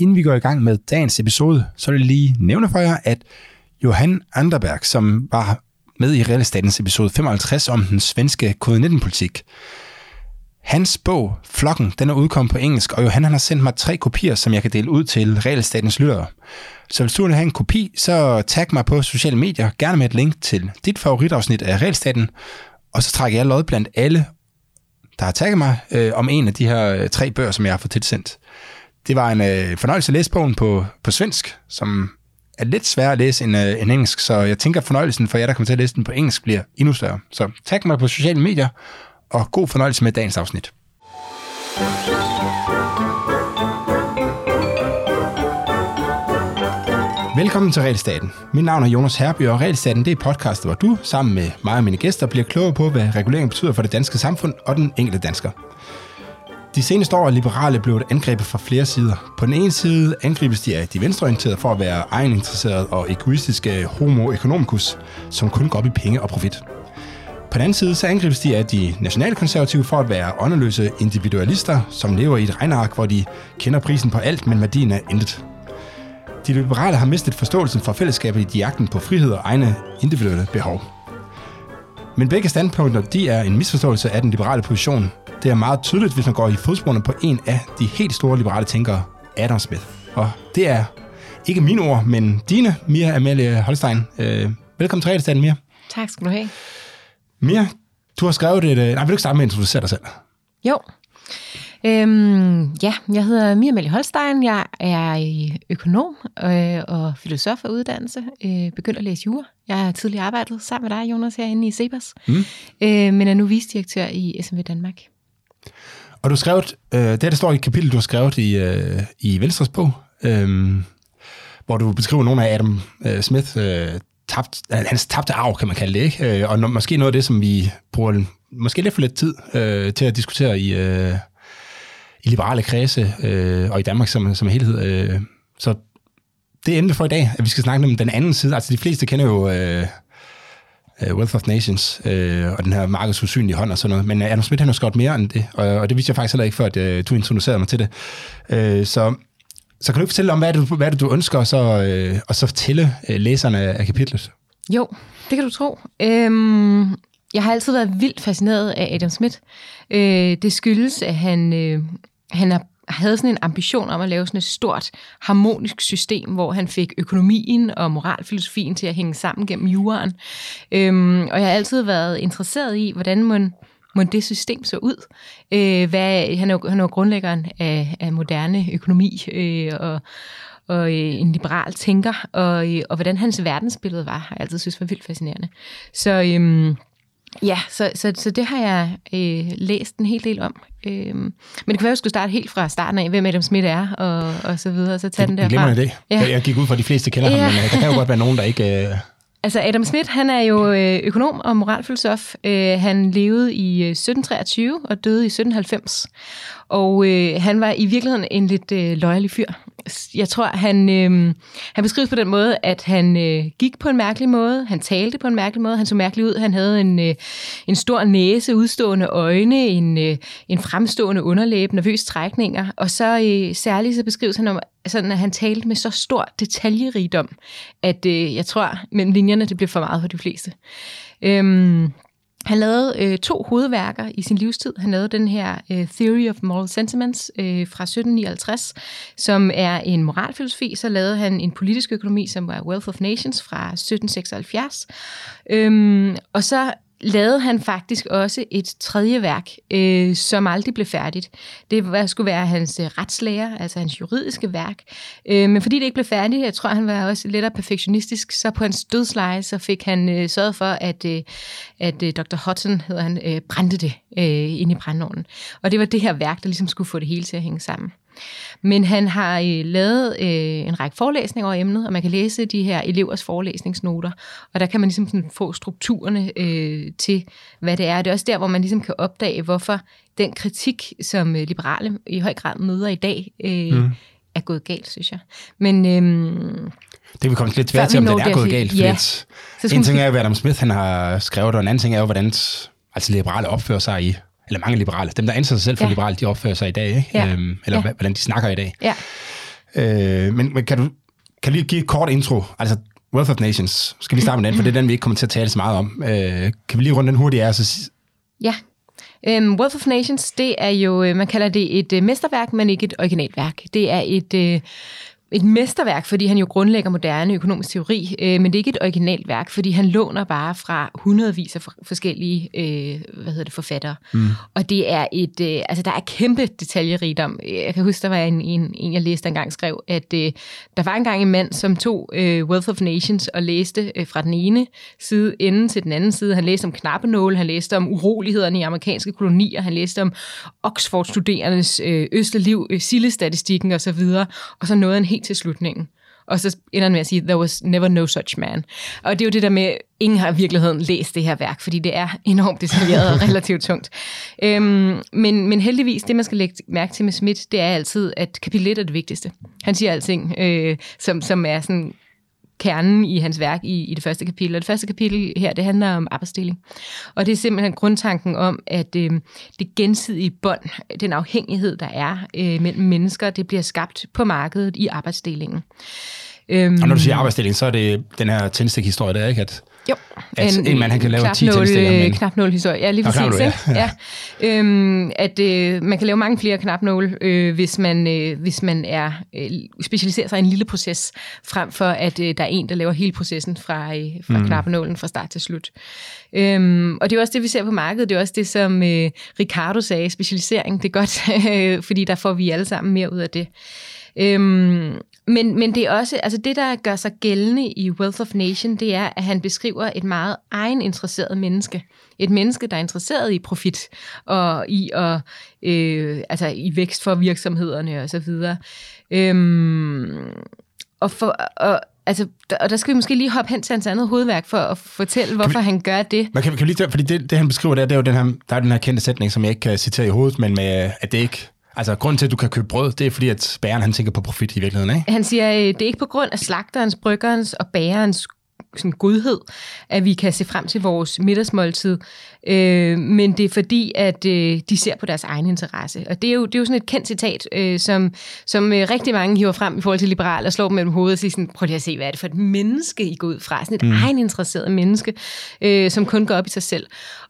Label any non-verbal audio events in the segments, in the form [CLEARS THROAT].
inden vi går i gang med dagens episode, så vil jeg lige nævne for jer, at Johan Anderberg, som var med i Realstatens episode 55 om den svenske covid-19-politik, Hans bog, Flokken, den er udkommet på engelsk, og Johan han har sendt mig tre kopier, som jeg kan dele ud til Realstatens lyttere. Så hvis du vil have en kopi, så tag mig på sociale medier, gerne med et link til dit favoritafsnit af Realstaten, og så trækker jeg lod blandt alle, der har tagget mig, øh, om en af de her øh, tre bøger, som jeg har fået tilsendt. Det var en øh, fornøjelse at læse bogen på, på svensk, som er lidt sværere at læse end, øh, end engelsk, så jeg tænker, at fornøjelsen for jer, der kommer til at læse den på engelsk, bliver endnu større. Så tag mig på sociale medier, og god fornøjelse med dagens afsnit. Velkommen til Realstaten. Mit navn er Jonas Herby, og Realstaten det er podcast, hvor du sammen med mig og mine gæster bliver klogere på, hvad regulering betyder for det danske samfund og den enkelte dansker. De seneste år er liberale blevet angrebet fra flere sider. På den ene side angribes de af de venstreorienterede for at være egeninteresserede og egoistiske homo economicus, som kun går op i penge og profit. På den anden side så angribes de af de nationalkonservative for at være åndeløse individualister, som lever i et regnark, hvor de kender prisen på alt, men værdien af intet. De liberale har mistet forståelsen for fællesskabet i jagten på frihed og egne individuelle behov. Men begge standpunkter de er en misforståelse af den liberale position. Det er meget tydeligt, hvis man går i fodsporene på en af de helt store liberale tænkere, Adam Smith. Og det er ikke mine ord, men dine, Mia Amalie Holstein. Øh, velkommen til Redestaten, Mia. Tak skal du have. Mia, du har skrevet et... Øh, nej, vil du ikke starte med at introducere dig selv? Jo. Øhm, ja, jeg hedder Mia Amalie Holstein. Jeg er økonom øh, og filosof af uddannelse. Øh, begyndte at læse jura. Jeg har tidligere arbejdet sammen med dig, Jonas, herinde i Sebers. Mm. Øh, men er nu visdirektør i SMV Danmark. Og du har skrevet, øh, det der står i et kapitel, du har skrevet i, øh, i Venstres bog, øh, hvor du beskriver nogle af Adam øh, Smith øh, tabt, hans tabte arv, kan man kalde det, ikke? Øh, og no, måske noget af det, som vi bruger måske lidt for lidt tid øh, til at diskutere i, øh, i liberale kredse øh, og i Danmark som, som helhed. Øh. Så det er emnet for i dag, at vi skal snakke om den anden side. Altså de fleste kender jo øh, øh Wealth of Nations øh, og den her markedsusynlige hånd og sådan noget. Men øh, Adam Smith han har skåret mere end det, og, og det vidste jeg faktisk heller ikke, før at, øh, du introducerede mig til det. Øh, så, så kan du fortælle om, hvad det, hvad det du ønsker, så, øh, og så fortælle øh, læserne af kapitlet? Jo, det kan du tro. Øhm, jeg har altid været vildt fascineret af Adam Smith. Øh, det skyldes, at han, øh, han er, havde sådan en ambition om at lave sådan et stort harmonisk system, hvor han fik økonomien og moralfilosofien til at hænge sammen gennem juraen. Øhm, og jeg har altid været interesseret i, hvordan man må det system så ud. Øh, hvad, han, er, han er jo grundlæggeren af, af moderne økonomi øh, og, og øh, en liberal tænker, og, øh, og hvordan hans verdensbillede var, har jeg altid synes var vildt fascinerende. Så øh, Ja, så, så, så det har jeg øh, læst en hel del om. Øhm, men det kan være, at vi skulle starte helt fra starten af, hvem Adam Smith er, og, og så videre, og så tage det, den derfra. Det det. Ja. Jeg gik ud fra, at de fleste kender ja. ham, men øh, der kan jo godt være nogen, der ikke... Øh... Altså Adam Smith, han er jo øh, økonom og moralfilosof. Øh, han levede i 1723 og døde i 1790. Og øh, han var i virkeligheden en lidt øh, løjelig fyr. Jeg tror, han, øh, han beskrives på den måde, at han øh, gik på en mærkelig måde, han talte på en mærkelig måde, han så mærkelig ud, han havde en, øh, en stor næse, udstående øjne, en, øh, en fremstående underlæbe, nervøs trækninger, og så øh, særligt så beskrives han om, sådan, at han talte med så stor detaljerigdom, at øh, jeg tror, mellem linjerne, det blev for meget for de fleste. Øh, han lavede øh, to hovedværker i sin livstid. Han lavede den her øh, Theory of Moral Sentiments øh, fra 1759, som er en moralfilosofi. Så lavede han en politisk økonomi, som var Wealth of Nations fra 1776. Øhm, og så lavede han faktisk også et tredje værk, øh, som aldrig blev færdigt. Det var, skulle være hans øh, altså hans juridiske værk. Øh, men fordi det ikke blev færdigt, jeg tror, han var også lidt perfektionistisk, så på hans dødsleje, så fik han øh, sørget for, at, øh, at øh, Dr. Hutton, hedder han, øh, brændte det øh, ind i brændeovnen. Og det var det her værk, der ligesom skulle få det hele til at hænge sammen. Men han har øh, lavet øh, en række forelæsninger over emnet, og man kan læse de her elevers forelæsningsnoter, og der kan man ligesom sådan få strukturerne øh, til, hvad det er. Det er også der, hvor man ligesom kan opdage, hvorfor den kritik, som øh, liberale i høj grad møder i dag, øh, mm. er gået galt, synes jeg. Men... Øh, det kan vi komme lidt tilbage til, om det er gået galt. Ja. En ting er jo, hvad Adam Smith han har skrevet, og en anden ting er jo, hvordan altså, liberale opfører sig i eller mange liberale, dem der anser sig selv for ja. liberale, de opfører sig i dag, ikke? Ja. Øhm, eller ja. hvordan de snakker i dag. Ja. Øh, men, men kan du kan du lige give et kort intro? Altså, Wealth of Nations. Skal vi starte med den, for det er den, vi ikke kommer til at tale så meget om. Øh, kan vi lige runde den hurtigt af? Så... Ja. Um, Wealth of Nations, det er jo, øh, man kalder det et uh, mesterværk, men ikke et originalværk. Det er et... Uh, et mesterværk, fordi han jo grundlægger moderne økonomisk teori, øh, men det er ikke et originalt værk, fordi han låner bare fra hundredvis af forskellige øh, hvad hedder det, forfattere. Mm. Og det er et, øh, altså der er kæmpe detaljerigdom. Jeg kan huske, der var en, en, en jeg læste engang skrev, at øh, der var engang en mand, som tog øh, Wealth of Nations og læste øh, fra den ene side enden til den anden side. Han læste om knappenåle, han læste om urolighederne i amerikanske kolonier, han læste om Oxford-studerendes øh, østeliv, øh, sildestatistikken osv., og så nåede han helt helt til slutningen. Og så ender han med at sige, there was never no such man. Og det er jo det der med, ingen har i virkeligheden læst det her værk, fordi det er enormt detaljeret og [LAUGHS] relativt tungt. Øhm, men, men heldigvis, det man skal lægge mærke til med Smith, det er altid, at kapitel 1 er det vigtigste. Han siger alting, øh, som, som er sådan kernen i hans værk i, i det første kapitel. Og det første kapitel her, det handler om arbejdsdeling. Og det er simpelthen grundtanken om, at øh, det gensidige bånd, den afhængighed, der er øh, mellem mennesker, det bliver skabt på markedet i arbejdsdelingen. Øhm, og når du siger arbejdsdeling, så er det den her tændstik-historie der, ikke? At jo. At en, en mand, han kan lave 10 tændstikker. Men... Knapnål historie, ja, lige præcis. Ja, ja. ja. [LAUGHS] Øhm, at øh, man kan lave mange flere knapnåle, øh, hvis man, øh, hvis man er øh, specialiserer sig i en lille proces, frem for at øh, der er en, der laver hele processen fra, øh, fra mm. knapnålen fra start til slut. Øhm, og det er også det, vi ser på markedet. Det er også det, som øh, Ricardo sagde, specialisering. Det er godt, [LAUGHS] fordi der får vi alle sammen mere ud af det. Øhm, men, men det er også, altså det, der gør sig gældende i Wealth of Nation, det er, at han beskriver et meget egeninteresseret menneske. Et menneske, der er interesseret i profit og i at, øh, altså i vækst for virksomhederne og så videre. Øhm, og, for, og, altså, og der skal vi måske lige hoppe hen til hans andet hovedværk for at fortælle, hvorfor vi, han gør det. Men kan, kan vi lige, fordi det, det, han beskriver der, det er jo den her, der er den her kendte sætning, som jeg ikke kan citere i hovedet, men med, at det ikke Altså, grund til, at du kan købe brød, det er fordi, at bæren han tænker på profit i virkeligheden, ikke? Han siger, øh, det er ikke på grund af slagterens, bryggerens og bærens sådan godhed, at vi kan se frem til vores middagsmåltid. Øh, men det er fordi, at øh, de ser på deres egen interesse. Og det er jo, det er jo sådan et kendt citat, øh, som, som øh, rigtig mange hiver frem i forhold til liberale og slår dem mellem hovedet og siger sådan, prøv lige at se, hvad er det for et menneske, I går ud fra? Sådan et mm. egeninteresseret menneske, øh, som kun går op i sig selv.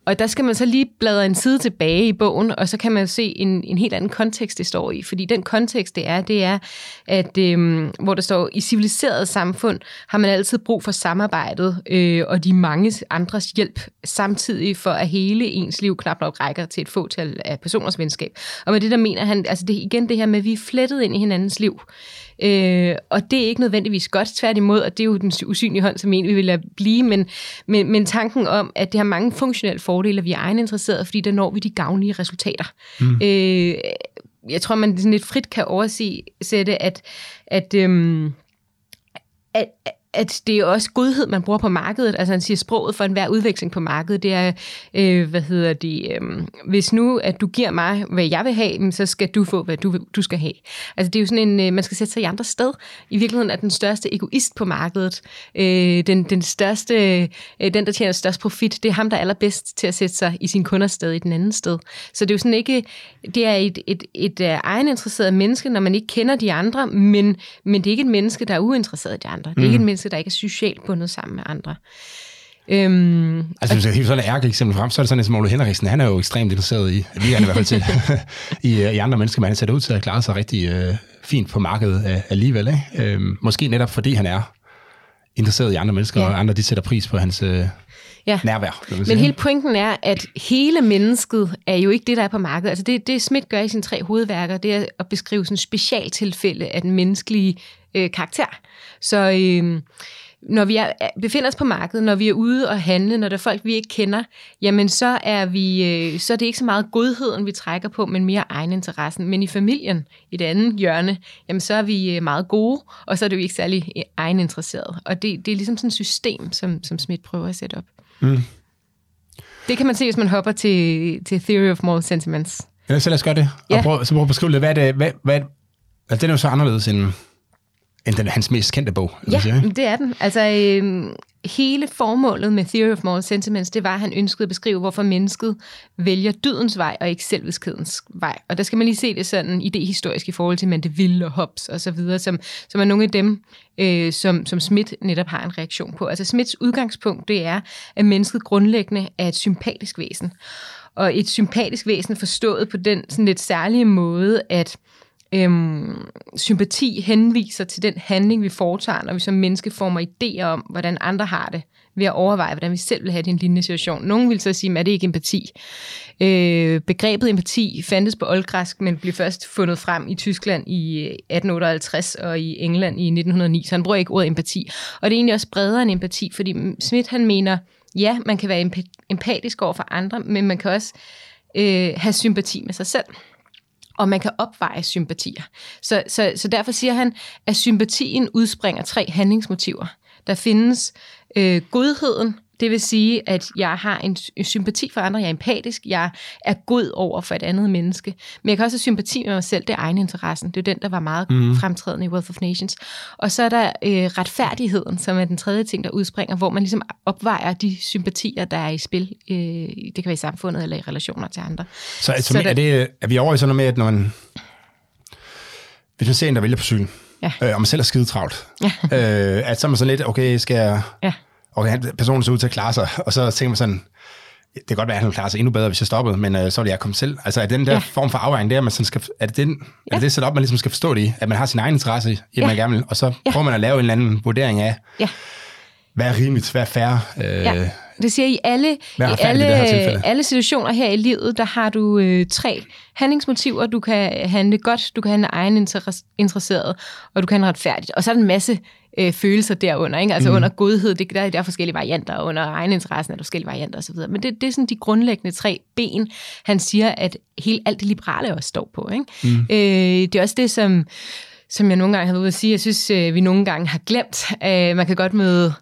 Og der skal man så lige bladre en side tilbage i bogen, og så kan man se en, en helt anden kontekst, det står i. Fordi den kontekst, det er, det er, at øh, hvor der står, i civiliseret samfund har man altid brug for samarbejdet øh, og de mange andres hjælp samtidig for at hele ens liv knap nok rækker til et fåtal af personers venskab. Og med det der mener han, altså det, igen det her med, at vi er flettet ind i hinandens liv. Øh, og det er ikke nødvendigvis godt, tværtimod, og det er jo den usynlige hånd, som egentlig vi vil lade blive, men, men, men tanken om, at det har mange funktionelle fordele, at vi er egeninteresserede, fordi der når vi de gavnlige resultater. Mm. Øh, jeg tror, man sådan lidt frit kan oversætte, at, at, øhm, at, at det er også godhed, man bruger på markedet. Altså han siger, sproget for enhver udveksling på markedet, det er, øh, hvad hedder det, øh, hvis nu, at du giver mig, hvad jeg vil have, så skal du få, hvad du, du skal have. Altså det er jo sådan en, øh, man skal sætte sig i andre sted. I virkeligheden er den største egoist på markedet, øh, den, den største, øh, den der tjener størst profit, det er ham, der er allerbedst til at sætte sig i sin kunders sted i den anden sted. Så det er jo sådan ikke, det er et, et, et, et øh, egeninteresseret menneske, når man ikke kender de andre, men, men det er ikke et menneske, der er uinteresseret i de andre. Det er mm. ikke et menneske, der ikke er socialt bundet sammen med andre. Øhm, altså, hvis jeg hiver sådan et ærke eksempel frem, så er det sådan, at Ole Henriksen, han er jo ekstremt interesseret i, vi er i hvert fald til, [LAUGHS] i, i andre mennesker, men han ser ud til at klare sig rigtig øh, fint på markedet øh, alligevel. Ikke? Øhm, måske netop fordi han er interesseret i andre mennesker, ja. og andre de sætter pris på hans øh, ja. nærvær. Men hele pointen er, at hele mennesket er jo ikke det, der er på markedet. Altså det, det Schmidt gør i sine tre hovedværker, det er at beskrive sådan specialtilfælde af den menneskelige øh, karakter. Så øh, når vi er, befinder os på markedet, når vi er ude og handle, når der er folk, vi ikke kender, jamen så er, vi, øh, så er det ikke så meget godheden, vi trækker på, men mere egeninteressen. Men i familien, i det andet hjørne, jamen så er vi øh, meget gode, og så er det jo ikke særlig øh, egeninteresseret. Og det, det er ligesom sådan et system, som, som Smith prøver at sætte op. Mm. Det kan man se, hvis man hopper til, til Theory of Moral Sentiments. Ja, så lad os gøre det. Og ja. prøv, så prøv at beskrive lidt, hvad det, hvad, hvad, altså, den er jo så anderledes end end den, hans mest kendte bog. Ja, sige. det er den. Altså, øh, hele formålet med Theory of Moral Sentiments, det var, at han ønskede at beskrive, hvorfor mennesket vælger dydens vej og ikke selvvidskhedens vej. Og der skal man lige se det sådan idehistorisk i forhold til Mandeville og Hobbes og så videre, som, som er nogle af dem, øh, som, som Smith netop har en reaktion på. Altså Smiths udgangspunkt, det er, at mennesket grundlæggende er et sympatisk væsen. Og et sympatisk væsen forstået på den sådan lidt særlige måde, at øhm, sympati henviser til den handling, vi foretager, når vi som menneske former idéer om, hvordan andre har det, ved at overveje, hvordan vi selv vil have det i en lignende situation. Nogen vil så sige, at det ikke empati. Øh, begrebet empati fandtes på oldgræsk, men blev først fundet frem i Tyskland i øh, 1858 og i England i 1909, så han bruger ikke ordet empati. Og det er egentlig også bredere end empati, fordi Smith han mener, ja, man kan være empatisk over for andre, men man kan også øh, have sympati med sig selv og man kan opveje sympatier. Så, så, så derfor siger han, at sympatien udspringer tre handlingsmotiver. Der findes øh, godheden, det vil sige, at jeg har en, en sympati for andre, jeg er empatisk, jeg er god over for et andet menneske. Men jeg kan også have sympati med mig selv, det er egeninteressen. Det er den, der var meget mm. fremtrædende i Wealth of Nations. Og så er der øh, retfærdigheden, som er den tredje ting, der udspringer, hvor man ligesom opvejer de sympatier, der er i spil. Øh, det kan være i samfundet eller i relationer til andre. Så, altså, så der, er, det, er vi over i sådan noget med, at når man... Hvis man ser en, der vælger på cykel, ja. øh, og man selv er skide travlt, ja. øh, at så er man sådan lidt, okay, skal jeg... Ja okay, personen så ud til at klare sig, [LAUGHS] og så tænker man sådan, det kan godt være, at han klarer sig endnu bedre, hvis jeg stoppede, men øh, så ville jeg komme selv. Altså er den der ja. form for afvejning, der, man sådan skal, er det, den, ja. er det det setup, man ligesom skal forstå det i, at man har sin egen interesse i, at ja. man gerne vil, og så ja. prøver man at lave en eller anden vurdering af, ja. hvad er rimeligt, hvad er fair. Øh, ja. Det siger i alle, i alle, alle situationer her i livet, der har du øh, tre handlingsmotiver. Du kan handle godt, du kan handle egeninteresseret, og du kan handle retfærdigt. Og så er der en masse øh, følelser derunder. Ikke? Altså mm. under godhed, det, der, der er forskellige varianter, og under egeninteressen er der forskellige varianter osv. Men det, det er sådan de grundlæggende tre ben, han siger, at hele alt det liberale også står på. Ikke? Mm. Øh, det er også det, som, som jeg nogle gange har været ude at sige, jeg synes, øh, vi nogle gange har glemt. Man kan godt møde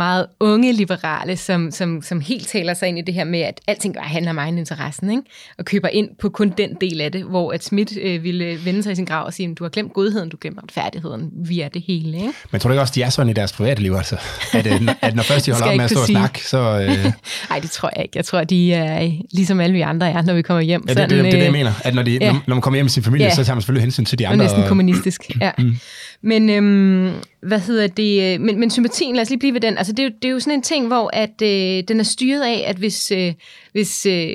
meget unge liberale, som, som, som helt taler sig ind i det her med, at alting bare handler om egen interessen, ikke? og køber ind på kun den del af det, hvor at Schmidt øh, ville vende sig i sin grav og sige, du har glemt godheden, du glemt retfærdigheden, vi er det hele. Ikke? Men tror du ikke også, de er sådan i deres private liv, altså? At, øh, at når først de [LAUGHS] holder op med at stå og snakke, så... Øh... [LAUGHS] Nej, det tror jeg ikke. Jeg tror, de er ligesom alle vi andre er, når vi kommer hjem. Ja, det, det, det, det, det jeg mener. At når, de, ja. når, når man kommer hjem med sin familie, ja. så tager man selvfølgelig hensyn til de andre. Det er næsten kommunistisk, ja. Mm. Men øhm, hvad hedder det? Øh, men, men sympatien, lad os lige blive ved den. Altså, det, er jo, det er jo sådan en ting, hvor at, øh, den er styret af, at hvis, øh, hvis øh,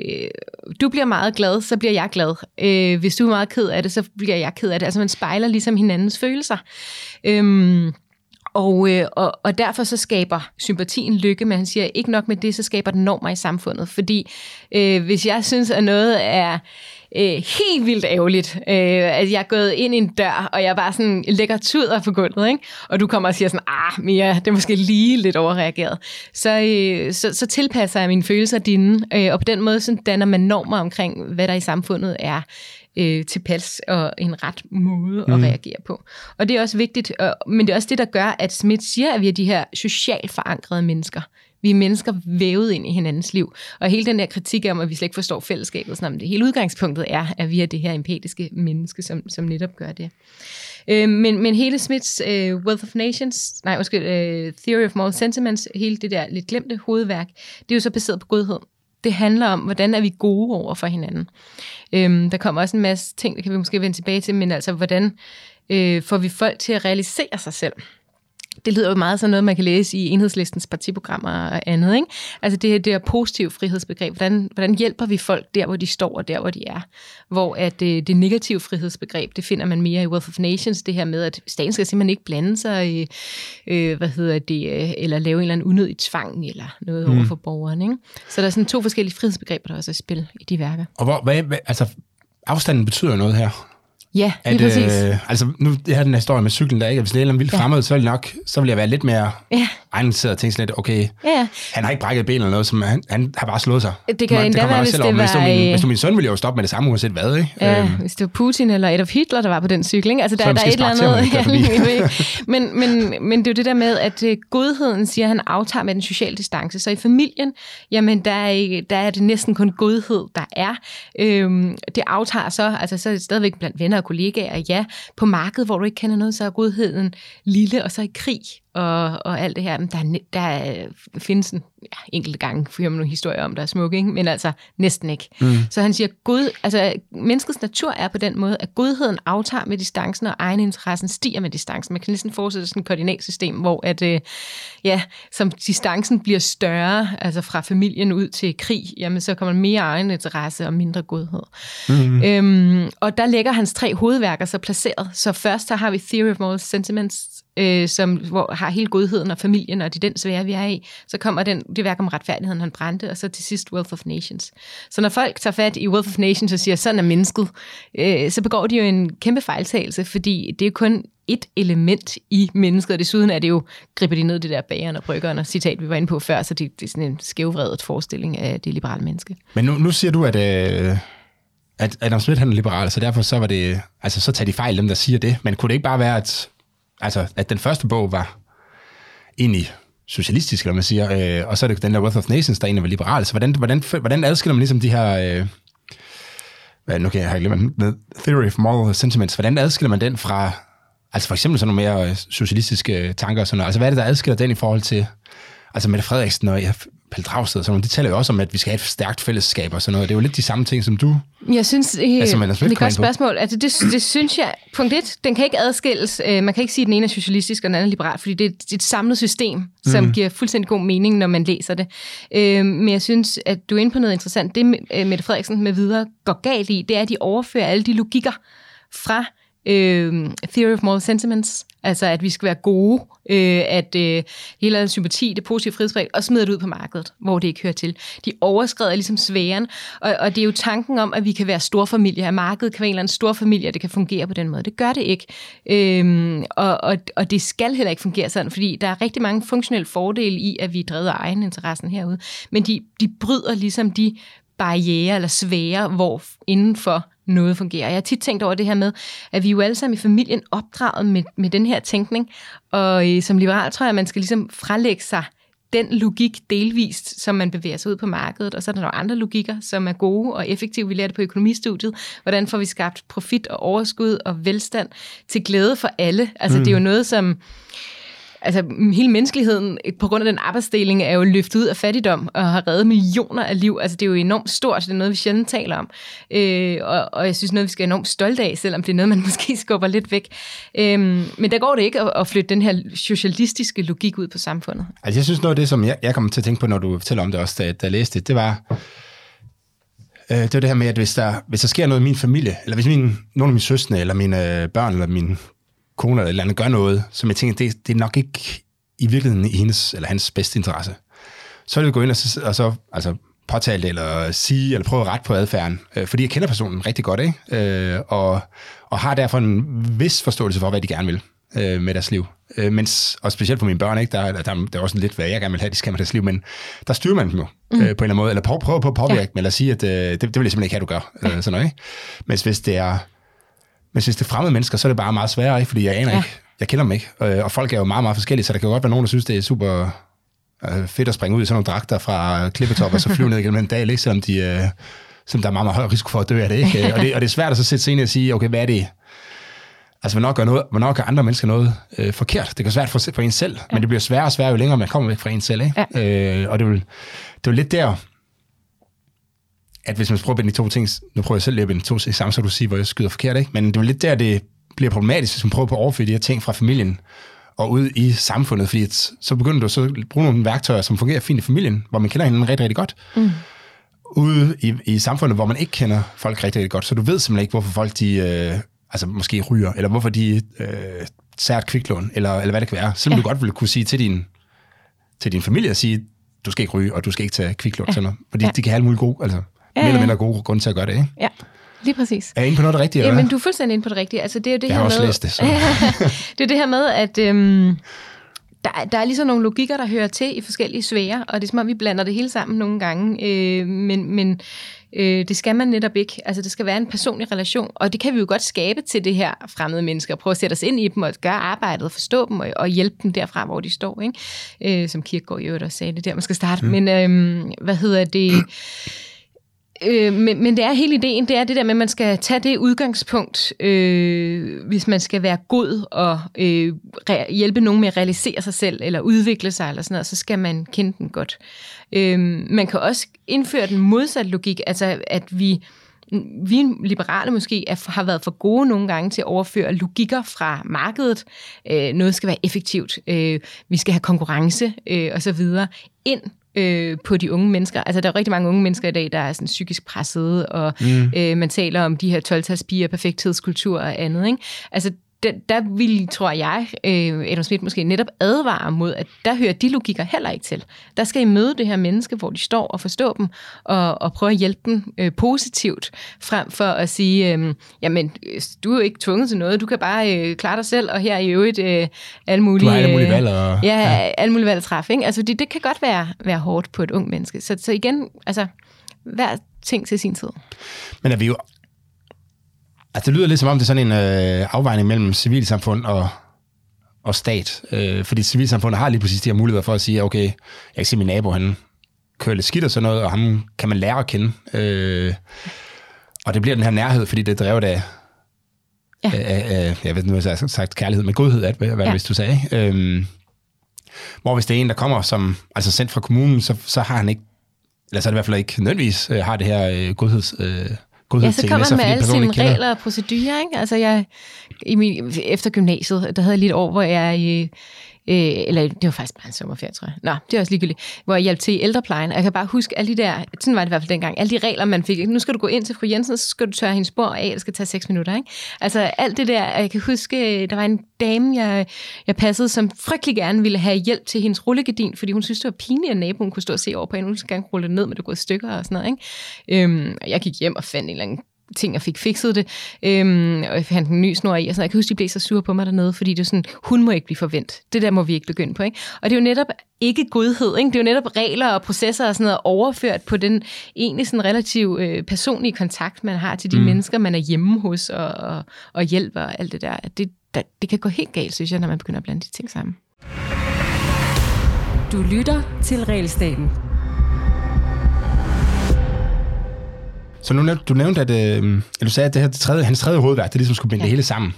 du bliver meget glad, så bliver jeg glad. Øh, hvis du er meget ked af det, så bliver jeg ked af det. Altså, man spejler ligesom hinandens følelser. Øhm, og, øh, og, og derfor så skaber sympatien lykke, men han siger, ikke nok med det, så skaber den normer i samfundet. Fordi øh, hvis jeg synes, at noget er øh, helt vildt ærgerligt, øh, at jeg er gået ind i en dør, og jeg bare sådan lægger tuder på gulvet, ikke? og du kommer og siger sådan, ah, Mia, det er måske lige lidt overreageret, så, øh, så, så tilpasser jeg mine følelser dine, øh, og på den måde så danner man normer omkring, hvad der i samfundet er øh, tilpas og en ret måde at mm. reagere på. Og det er også vigtigt, øh, men det er også det, der gør, at Smith siger, at vi er de her socialt forankrede mennesker. Vi er mennesker vævet ind i hinandens liv. Og hele den der kritik om, at vi slet ikke forstår fællesskabet, sådan, det hele udgangspunktet er, at vi er det her empatiske menneske, som, som netop gør det. Øh, men, men hele Smiths øh, Wealth of Nations, nej, undskyld, øh, Theory of Moral Sentiments, hele det der lidt glemte hovedværk, det er jo så baseret på godhed. Det handler om, hvordan er vi gode over for hinanden. Øhm, der kommer også en masse ting, der kan vi måske vende tilbage til, men altså, hvordan øh, får vi folk til at realisere sig selv? Det lyder jo meget sådan noget, man kan læse i enhedslistens partiprogrammer og andet. Ikke? Altså det, det her positive frihedsbegreb. Hvordan, hvordan hjælper vi folk der, hvor de står og der, hvor de er? Hvor at det, øh, det negative frihedsbegreb, det finder man mere i Wealth of Nations. Det her med, at staten skal simpelthen ikke blande sig i, øh, hvad hedder det, øh, eller lave en eller anden unødig tvang eller noget mm. over for borgeren. Ikke? Så der er sådan to forskellige frihedsbegreber, der også er i spil i de værker. Og hvor, hvad, hvad, altså afstanden betyder noget her? Ja, at, lige præcis. Øh, altså, nu det her den her historie med cyklen der, ikke? Hvis det er en vildt ja. fremmed, så vil, nok, så vil jeg være lidt mere ja. egnet og tænke sådan lidt, okay, ja. han har ikke brækket ben eller noget, som han, han har bare slået sig. Det kan endda være, hvis det var... Hvis du, min, hvis du min søn, ville jeg jo stoppe med det samme, uanset hvad, ikke? Ja, øhm. hvis det var Putin eller Adolf Hitler, der var på den cykel, ikke? Altså, der, der er et eller andet... [LAUGHS] Ja, men, men, men det er jo det der med, at øh, godheden siger, at han aftager med den sociale distance. Så i familien, jamen, der er, der er det næsten kun godhed, der er. Øhm, det aftager så, altså så er det stadigvæk blandt venner kollegaer, ja, på markedet, hvor du ikke kender noget, så er godheden lille, og så i krig og, og alt det her. Men der, der findes en ja, enkelte gange, for man nogle historier om, der er smukke, ikke? men altså næsten ikke. Mm. Så han siger, God, altså, menneskets natur er på den måde, at godheden aftager med distancen, og egeninteressen stiger med distancen. Man kan næsten forestille sådan et koordinatsystem, hvor at, øh, ja, som distancen bliver større, altså fra familien ud til krig, jamen så kommer mere egeninteresse og mindre godhed. Mm. Øhm, og der lægger hans tre hovedværker så placeret. Så først så har vi Theory of Moral Sentiments, øh, som hvor har hele godheden og familien og de den svære, vi er i. Så kommer den, det værk om retfærdigheden, han brændte, og så til sidst Wealth of Nations. Så når folk tager fat i Wealth of Nations og siger, sådan er mennesket, øh, så begår de jo en kæmpe fejltagelse, fordi det er kun et element i mennesket, og desuden er det jo, griber de ned det der bageren og bryggeren, og citat, vi var inde på før, så det, det er sådan en skævvredet forestilling af det liberale menneske. Men nu, nu siger du, at, øh, at Adam Smith han er liberal, så derfor så var det, altså så tager de fejl, dem der siger det, men kunne det ikke bare være, at altså, at den første bog var egentlig socialistisk, eller man siger, øh, og så er det den der Wealth of Nations, der egentlig var liberal. Så hvordan, hvordan, hvordan adskiller man ligesom de her... Øh, hvad, nu kan jeg have glemt The Theory of Moral Sentiments. Hvordan adskiller man den fra, altså for eksempel sådan nogle mere øh, socialistiske øh, tanker og sådan noget? Altså hvad er det, der adskiller den i forhold til, altså Mette Frederiksen og Pelle Dragsted og sådan noget, de taler jo også om, at vi skal have et stærkt fællesskab og sådan noget. Det er jo lidt de samme ting, som du... Jeg synes, det, altså, det er et godt spørgsmål. Altså, det, det synes jeg, punkt et, den kan ikke adskilles. Øh, man kan ikke sige, at den ene er socialistisk og den anden er liberal, fordi det er et samlet system, som mm. giver fuldstændig god mening, når man læser det. Øh, men jeg synes, at du er inde på noget interessant. Det, øh, Mette Frederiksen med videre går galt i, det er, at de overfører alle de logikker fra øh, Theory of Moral Sentiments, altså at vi skal være gode, øh, at øh, hele sympati, det positive frihedsbrev, og smider det ud på markedet, hvor det ikke hører til. De overskrider ligesom sværen, og, og det er jo tanken om, at vi kan være storfamilie, at markedet kan være en eller anden storfamilie, og det kan fungere på den måde. Det gør det ikke. Øh, og, og, og det skal heller ikke fungere sådan, fordi der er rigtig mange funktionelle fordele i, at vi driver egen interessen herude, men de, de bryder ligesom de barriere eller svære, hvor indenfor noget fungerer. Jeg har tit tænkt over det her med, at vi jo alle sammen i familien opdraget med, med den her tænkning, og øh, som liberal tror jeg, at man skal ligesom frelægge sig den logik delvist, som man bevæger sig ud på markedet, og så er der nogle andre logikker, som er gode og effektive. Vi lærer det på økonomistudiet. Hvordan får vi skabt profit og overskud og velstand til glæde for alle? Altså mm. det er jo noget, som altså hele menneskeligheden øh, på grund af den arbejdsdeling er jo løftet ud af fattigdom og har reddet millioner af liv. Altså det er jo enormt stort, det er noget, vi sjældent taler om. Øh, og, og jeg synes noget, vi skal være enormt stolte af, selvom det er noget, man [LAUGHS] måske skubber lidt væk. Øh, men der går det ikke at, at flytte den her socialistiske logik ud på samfundet. Altså jeg synes noget af det, som jeg, jeg kommer til at tænke på, når du fortæller om det også, da, da jeg læste det, det var, øh, det var det her med, at hvis der, hvis der sker noget i min familie, eller hvis min, nogle af mine søstre, eller mine øh, børn, eller mine kone eller, eller andet gør noget, som jeg tænker, det, det er nok ikke i virkeligheden i hendes eller hans bedste interesse. Så vil jeg gå ind og så, og så altså, påtale det, eller sige, eller prøve at rette på adfærden, øh, fordi jeg kender personen rigtig godt, ikke? Øh, og, og har derfor en vis forståelse for, hvad de gerne vil øh, med deres liv. Øh, mens, og specielt for mine børn, ikke? Der, der, der, der er også lidt, hvad jeg gerne vil have, de skal med deres liv, men der styrer man dem jo mm. øh, på en eller anden måde, eller prøver prøv på at påvirke ja. dem, eller sige, at øh, det, det vil jeg simpelthen ikke have, du gør. Øh, sådan noget, ikke? Mens hvis det er men hvis det er fremmede mennesker, så er det bare meget sværere, ikke? fordi jeg aner ja. ikke. Jeg kender dem ikke. Øh, og folk er jo meget, meget forskellige, så der kan jo godt være nogen, der synes, det er super øh, fedt at springe ud i sådan nogle dragter fra klippetop og så flyve ned igennem en dag, ikke? selvom, de, øh, selvom der er meget, meget høj risiko for at dø af det. Ikke? Og, det og det er svært at så sætte sig ind og sige, okay, hvad er det? Altså, hvornår gør, noget, hvornår gør andre mennesker noget øh, forkert? Det kan være svært for, for en selv, ja. men det bliver sværere og sværere, jo længere man kommer væk fra en selv. Ikke? Ja. Øh, og det er, jo, det er jo lidt der, at hvis man prøver at binde de to ting, nu prøver jeg selv lige at binde de to ting sammen, så du siger, hvor jeg skyder forkert, ikke? men det er lidt der, det bliver problematisk, hvis man prøver på at overføre de her ting fra familien og ud i samfundet, fordi så begynder du så at bruge nogle værktøjer, som fungerer fint i familien, hvor man kender hinanden rigtig, rigtig godt, mm. ude i, i samfundet, hvor man ikke kender folk rigtig, rigtig godt, så du ved simpelthen ikke, hvorfor folk de, øh, altså måske ryger, eller hvorfor de øh, et kviklån, eller, eller hvad det kan være, selvom ja. du godt ville kunne sige til din, til din familie, at sige, du skal ikke ryge, og du skal ikke tage kviklån, ja. sådan noget, fordi ja. de kan have alle mulige gode, altså ja, mere eller mindre gode grunde til at gøre det, ikke? Ja. Lige præcis. Er jeg inde på noget det rigtige? Jamen, du er fuldstændig inde på det rigtige. Altså, det er jo det jeg her har også med, læst det. Så. [LAUGHS] det er det her med, at øhm, der, der er ligesom nogle logikker, der hører til i forskellige sfære, og det er som om, vi blander det hele sammen nogle gange, øh, men, men øh, det skal man netop ikke. Altså, det skal være en personlig relation, og det kan vi jo godt skabe til det her fremmede mennesker, prøve at sætte os ind i dem og gøre arbejdet, forstå dem og, og hjælpe dem derfra, hvor de står, ikke? Øh, som Kirkegaard i øvrigt også sagde det der, man skal starte. Mm. Men øh, hvad hedder det Øh, men, men det er hele ideen, det er det der med, at man skal tage det udgangspunkt, øh, hvis man skal være god og øh, re- hjælpe nogen med at realisere sig selv, eller udvikle sig, eller sådan noget, så skal man kende den godt. Øh, man kan også indføre den modsatte logik, altså at vi vi liberale måske er, har været for gode nogle gange til at overføre logikker fra markedet. Øh, noget skal være effektivt. Øh, vi skal have konkurrence øh, osv. ind øh, på de unge mennesker. Altså, der er rigtig mange unge mennesker i dag, der er sådan psykisk presset, og mm. øh, man taler om de her 12-talspiger, perfekthedskultur og andet. Ikke? Altså, der, der vil, tror jeg, øh, Adam Smith måske netop advare mod, at der hører de logikker heller ikke til. Der skal I møde det her menneske, hvor de står og forstå dem, og, og prøve at hjælpe dem øh, positivt, frem for at sige, øh, jamen, du er jo ikke tvunget til noget, du kan bare øh, klare dig selv, og her er i øvrigt øh, alle mulige... Du har alle mulige valg. Og, ja, ja, alle mulige valg at træffe. Ikke? Altså, det, det kan godt være, være hårdt på et ung menneske. Så, så igen, altså, hver ting til sin tid. Men er vi jo Altså, det lyder lidt som om, det er sådan en øh, afvejning mellem civilsamfund og, og stat. Øh, fordi civilsamfundet har lige præcis de her muligheder for at sige, okay, jeg kan se min nabo, han kører lidt skidt og sådan noget, og ham kan man lære at kende. Øh, og det bliver den her nærhed, fordi det drevet af, ja. af, af jeg ved ikke, jeg har sagt kærlighed, men godhed, at, hvad ja. hvis du sagde. Øh, hvor hvis det er en, der kommer som, altså sendt fra kommunen, så, så har han ikke, eller så er det i hvert fald ikke nødvendigvis, øh, har det her øh, godheds... Øh, ja, så kommer man med alle sine regler og procedurer. Ikke? Altså jeg, i min, efter gymnasiet, der havde jeg lige et år, hvor jeg Øh, eller det var faktisk bare en sommerferie, tror jeg. Nå, det er også ligegyldigt. Hvor jeg hjalp til i ældreplejen. jeg kan bare huske alle de der, sådan var det i hvert fald dengang, alle de regler, man fik. Nu skal du gå ind til fru Jensen, så skal du tørre hendes spor af, det skal tage seks minutter. Ikke? Altså alt det der, jeg kan huske, øh, der var en dame, jeg, jeg passede, som frygtelig gerne ville have hjælp til hendes rullegardin, fordi hun synes, det var pinligt, at naboen kunne stå og se over på hende. Hun skulle gerne rulle ned, men det gået stykker og sådan noget. Ikke? Øhm, og jeg gik hjem og fandt en eller anden ting og fik fikset det, øhm, og jeg fandt en ny snor i, og sådan, jeg kan huske, de blev så sure på mig dernede, fordi det er sådan, hun må ikke blive forvent. Det der må vi ikke begynde på, ikke? Og det er jo netop ikke godhed, ikke? Det er jo netop regler og processer og sådan noget overført på den egentlig sådan relativt øh, personlige kontakt, man har til de mm. mennesker, man er hjemme hos og, og, og hjælper og alt det der. Det, der. det kan gå helt galt, synes jeg, når man begynder at blande de ting sammen. Du lytter til Realstaten. Så nu du nævnte, at, øh, at du sagde, at det her, det tredje, hans tredje hovedværk, det ligesom skulle binde ja. det hele sammen.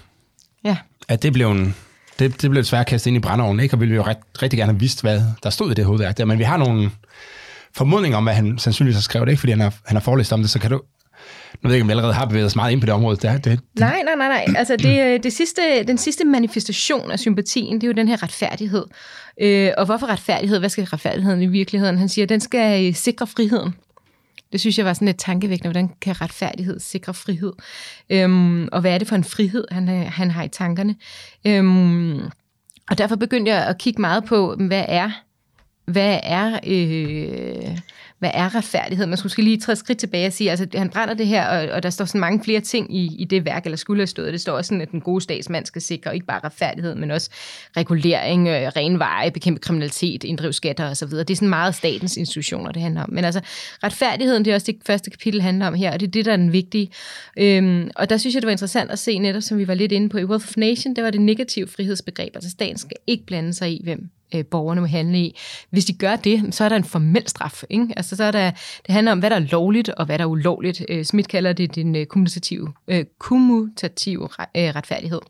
Ja. At det blev en, det, det blev desværre kastet ind i brændeovnen, ikke? Og ville vi jo ret, rigtig gerne have vidst, hvad der stod i det hovedværk der. Men vi har nogle formodninger om, hvad han sandsynligvis har skrevet, ikke? Fordi han har, han har forelæst om det, så kan du, nu ved jeg ikke, om vi allerede har bevæget os meget ind på det område. Det, det, det. Nej, nej, nej, nej. Altså det, øh, det sidste, den sidste manifestation af sympatien, det er jo den her retfærdighed. Øh, og hvorfor retfærdighed? Hvad skal retfærdigheden i virkeligheden? Han siger, at den skal øh, sikre friheden. Det synes jeg var sådan lidt tankevækkende, hvordan kan retfærdighed sikre frihed? Øhm, og hvad er det for en frihed, han, han har i tankerne? Øhm, og derfor begyndte jeg at kigge meget på, hvad er, hvad er øh, hvad er retfærdighed? Man skulle lige træde skridt tilbage og sige, altså han brænder det her, og, og der står sådan mange flere ting i, i det værk, eller skulle have stået. Det står også sådan, at den gode statsmand skal sikre ikke bare retfærdighed, men også regulering, øh, ren veje, bekæmpe kriminalitet, inddrive skatter osv. Det er sådan meget statens institutioner, det handler om. Men altså retfærdigheden, det er også det første kapitel handler om her, og det er det, der er den vigtige. Øhm, og der synes jeg, det var interessant at se netop, som vi var lidt inde på i Wealth of Nation, det var det negative frihedsbegreb. Altså staten skal ikke blande sig i, hvem øh, borgerne må handle i. Hvis de gør det, så er der en formel straf. Ikke? Altså, så er der, det handler om, hvad der er lovligt og hvad der er ulovligt. Øh, Smith kalder det den øh, kommutative, øh, kommutative øh, retfærdighed.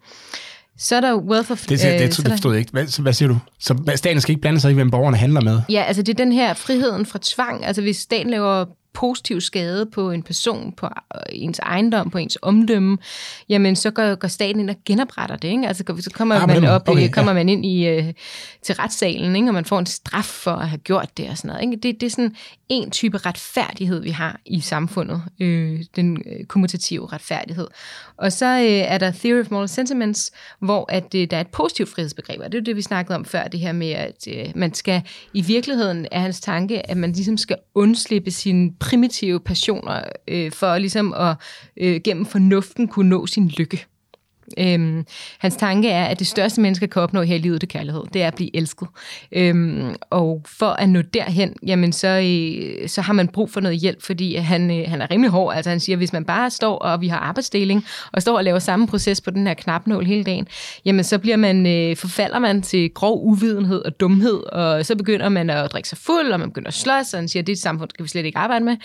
Så er der wealth of... Det, det, det, det forstod jeg ikke. Hvad, hvad siger du? Så staten skal ikke blande sig i, hvem borgerne handler med? Ja, altså det er den her friheden fra tvang. Altså hvis staten laver positiv skade på en person, på ens ejendom, på ens omdømme, jamen så går, går staten ind og genopretter det. Ikke? Altså så kommer ah, man op, okay, kommer ja. man ind i uh, til retssalen, ikke? og man får en straf for at have gjort det og sådan noget. Ikke? Det, det er sådan en type retfærdighed, vi har i samfundet, øh, den øh, kommutative retfærdighed. Og så øh, er der Theory of Moral Sentiments, hvor at, øh, der er et positivt frihedsbegreb, og det er det, vi snakkede om før, det her med, at øh, man skal, i virkeligheden er hans tanke, at man ligesom skal undslippe sine primitive passioner, øh, for ligesom at øh, gennem fornuften kunne nå sin lykke. Øhm, hans tanke er, at det største mennesker kan opnå her i livet, det er kærlighed. Det er at blive elsket. Øhm, og for at nå derhen, jamen så, øh, så har man brug for noget hjælp, fordi han, øh, han er rimelig hård. Altså han siger, hvis man bare står, og vi har arbejdsdeling, og står og laver samme proces på den her knapnål hele dagen, jamen så bliver man, øh, forfalder man til grov uvidenhed og dumhed, og så begynder man at drikke sig fuld, og man begynder at slås, og han siger, at det er et samfund, skal vi slet ikke arbejde med.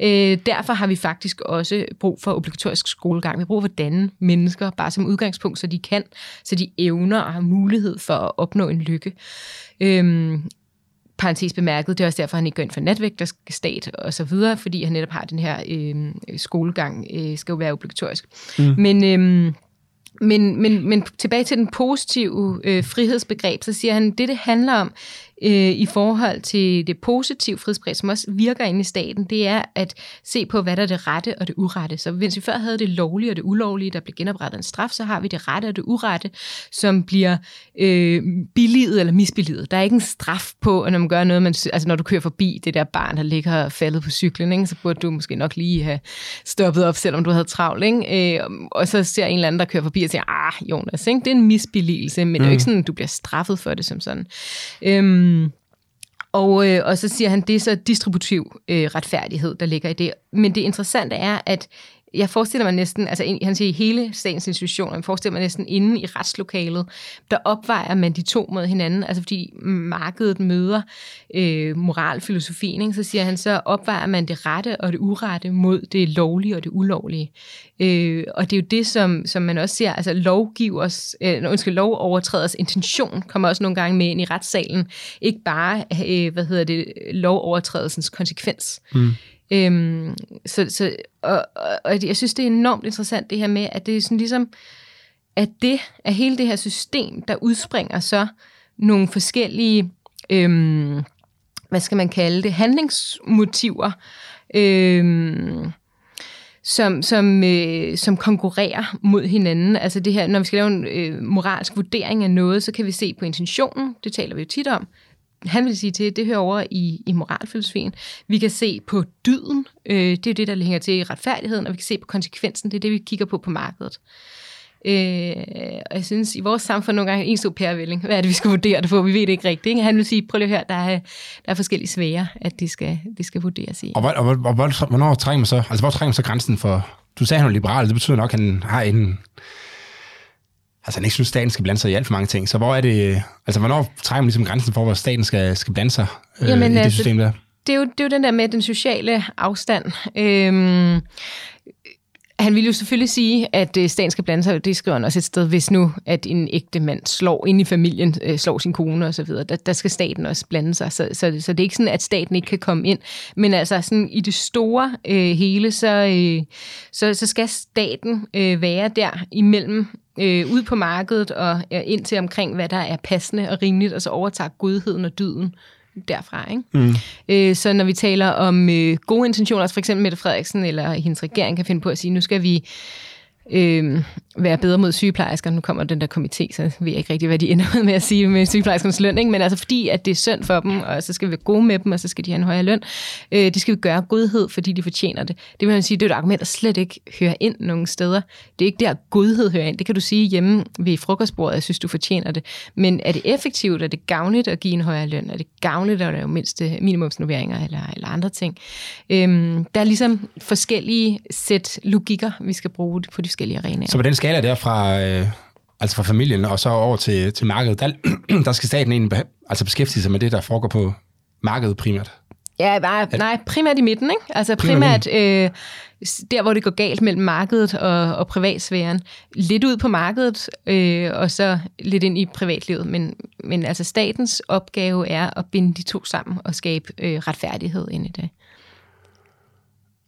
Øh, derfor har vi faktisk også brug for obligatorisk skolegang. Vi har brug for at danne mennesker, bare som udgangspunkt, så de kan, så de evner og har mulighed for at opnå en lykke. Øhm, parentes bemærket, det er også derfor, han ikke går ind for natvægterstat og så videre, fordi han netop har den her øh, skolegang, øh, skal jo være obligatorisk. Mm. Men, øh, men, men, men tilbage til den positive øh, frihedsbegreb, så siger han, det det handler om, øh, i forhold til det positive frihedsbegreb, som også virker inde i staten, det er at se på, hvad der er det rette og det urette. Så hvis vi før havde det lovlige og det ulovlige, der blev genoprettet en straf, så har vi det rette og det urette, som bliver øh, billiget eller misbilliget. Der er ikke en straf på, når man gør noget, man, altså når du kører forbi det der barn, der ligger faldet på cyklen, ikke, så burde du måske nok lige have stoppet op, selvom du havde travlt. Ikke? Øh, og så ser en eller anden, der kører forbi og siger, ah, Jonas, ikke? det er en misbilligelse, men mm. det er jo ikke sådan, at du bliver straffet for det som sådan. Øhm, og, øh, og så siger han, det er så distributiv øh, retfærdighed, der ligger i det. Men det interessante er, at jeg forestiller mig næsten, altså han siger hele statens institutioner, jeg forestiller mig næsten inde i retslokalet, der opvejer man de to mod hinanden, altså fordi markedet møder øh, moralfilosofien, ikke? så siger han, så opvejer man det rette og det urette mod det lovlige og det ulovlige. Øh, og det er jo det, som, som man også ser, altså lovgivers, øh, undskyld, lovovertræders intention kommer også nogle gange med ind i retssalen, ikke bare, øh, hvad hedder det, lovovertrædelsens konsekvens. Mm. Øhm, så, så, og, og, og jeg synes, det er enormt interessant det her med, at det er sådan ligesom, at det er hele det her system, der udspringer så nogle forskellige, øhm, hvad skal man kalde det, handlingsmotiver, øhm, som, som, øh, som konkurrerer mod hinanden. Altså det her, når vi skal lave en øh, moralsk vurdering af noget, så kan vi se på intentionen, det taler vi jo tit om, han vil sige til, det hører over i, i moralfilosofien. Vi kan se på dyden, øh, det er det, der hænger til i retfærdigheden, og vi kan se på konsekvensen, det er det, vi kigger på på markedet. Øh, og jeg synes, i vores samfund nogle gange, en stor pærevælling, hvad er det, vi skal vurdere det på? Vi ved det ikke rigtigt. Ikke? Han vil sige, prøv lige at høre, der er, der er forskellige svære, at det skal, det skal vurderes i. Og, og, og, og hvornår trænger man så, altså hvor trænger man så grænsen for, du sagde, han er liberal, det betyder nok, at han har en, altså han ikke synes, at staten skal blande sig i alt for mange ting. Så hvor er det, altså hvornår trænger man ligesom grænsen for, hvor staten skal, skal blande sig øh, Jamen, i det altså, system der? Det er, jo, det er jo den der med den sociale afstand. Øhm, han ville jo selvfølgelig sige, at øh, staten skal blande sig, det skriver han også et sted, hvis nu, at en ægte mand slår ind i familien, øh, slår sin kone og så videre, der, der skal staten også blande sig. Så, så, så det er ikke sådan, at staten ikke kan komme ind. Men altså sådan i det store øh, hele, så, øh, så, så skal staten øh, være der imellem øh, ud på markedet og ind til omkring, hvad der er passende og rimeligt, og så overtager godheden og dyden derfra. Ikke? Mm. Øh, så når vi taler om øh, gode intentioner, altså for eksempel Mette Frederiksen eller hendes regering kan finde på at sige, nu skal vi øh, være bedre mod sygeplejersker. Nu kommer den der komité, så ved jeg ikke rigtig, hvad de ender med at sige med sygeplejerskernes løn. Ikke? Men altså fordi, at det er synd for dem, og så skal vi være gode med dem, og så skal de have en højere løn. Øh, det skal vi gøre godhed, fordi de fortjener det. Det vil man sige, det er et argument, der slet ikke hører ind nogen steder. Det er ikke der, godhed hører ind. Det kan du sige hjemme ved frokostbordet, jeg synes, du fortjener det. Men er det effektivt? Er det gavnligt at give en højere løn? Er det gavnligt at lave mindste øh, minimumsnoveringer eller, eller andre ting? Øh, der er ligesom forskellige sæt logikker, vi skal bruge på de forskellige arenaer. Så på den skala der fra, øh, altså fra familien og så over til, til markedet, der, [CLEARS THROAT] der skal staten egentlig altså beskæftige sig med det, der foregår på markedet primært? Ja, bare, nej, primært i midten, ikke? Altså primært øh, der, hvor det går galt mellem markedet og, og privatsfæren. Lidt ud på markedet, øh, og så lidt ind i privatlivet. Men, men altså statens opgave er at binde de to sammen og skabe øh, retfærdighed ind i det.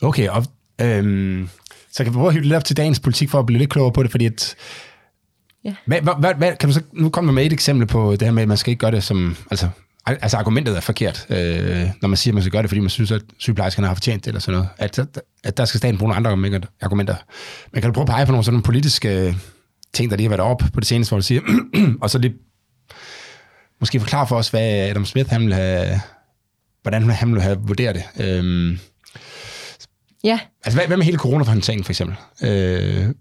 Okay, og øhm, så kan vi prøve at hive lidt op til dagens politik for at blive lidt klogere på det, fordi at, ja. hvad, hvad, hvad, kan du så, nu kommer med et eksempel på det her med, at man skal ikke gøre det som, altså, altså argumentet er forkert, øh, når man siger, at man skal gøre det, fordi man synes, at sygeplejerskerne har fortjent det, eller sådan noget. At, at der skal staten bruge nogle andre argumenter. Men kan du prøve at pege på nogle sådan nogle politiske ting, der lige har været op på det seneste, hvor du siger, [CLEARS THROAT] og så lige måske forklare for os, hvad Adam Smith, han vil have, hvordan han vil have vurderet det. Øh, Ja. Altså, hvad, hvad med hele coronaforhandlingen for eksempel? Øh...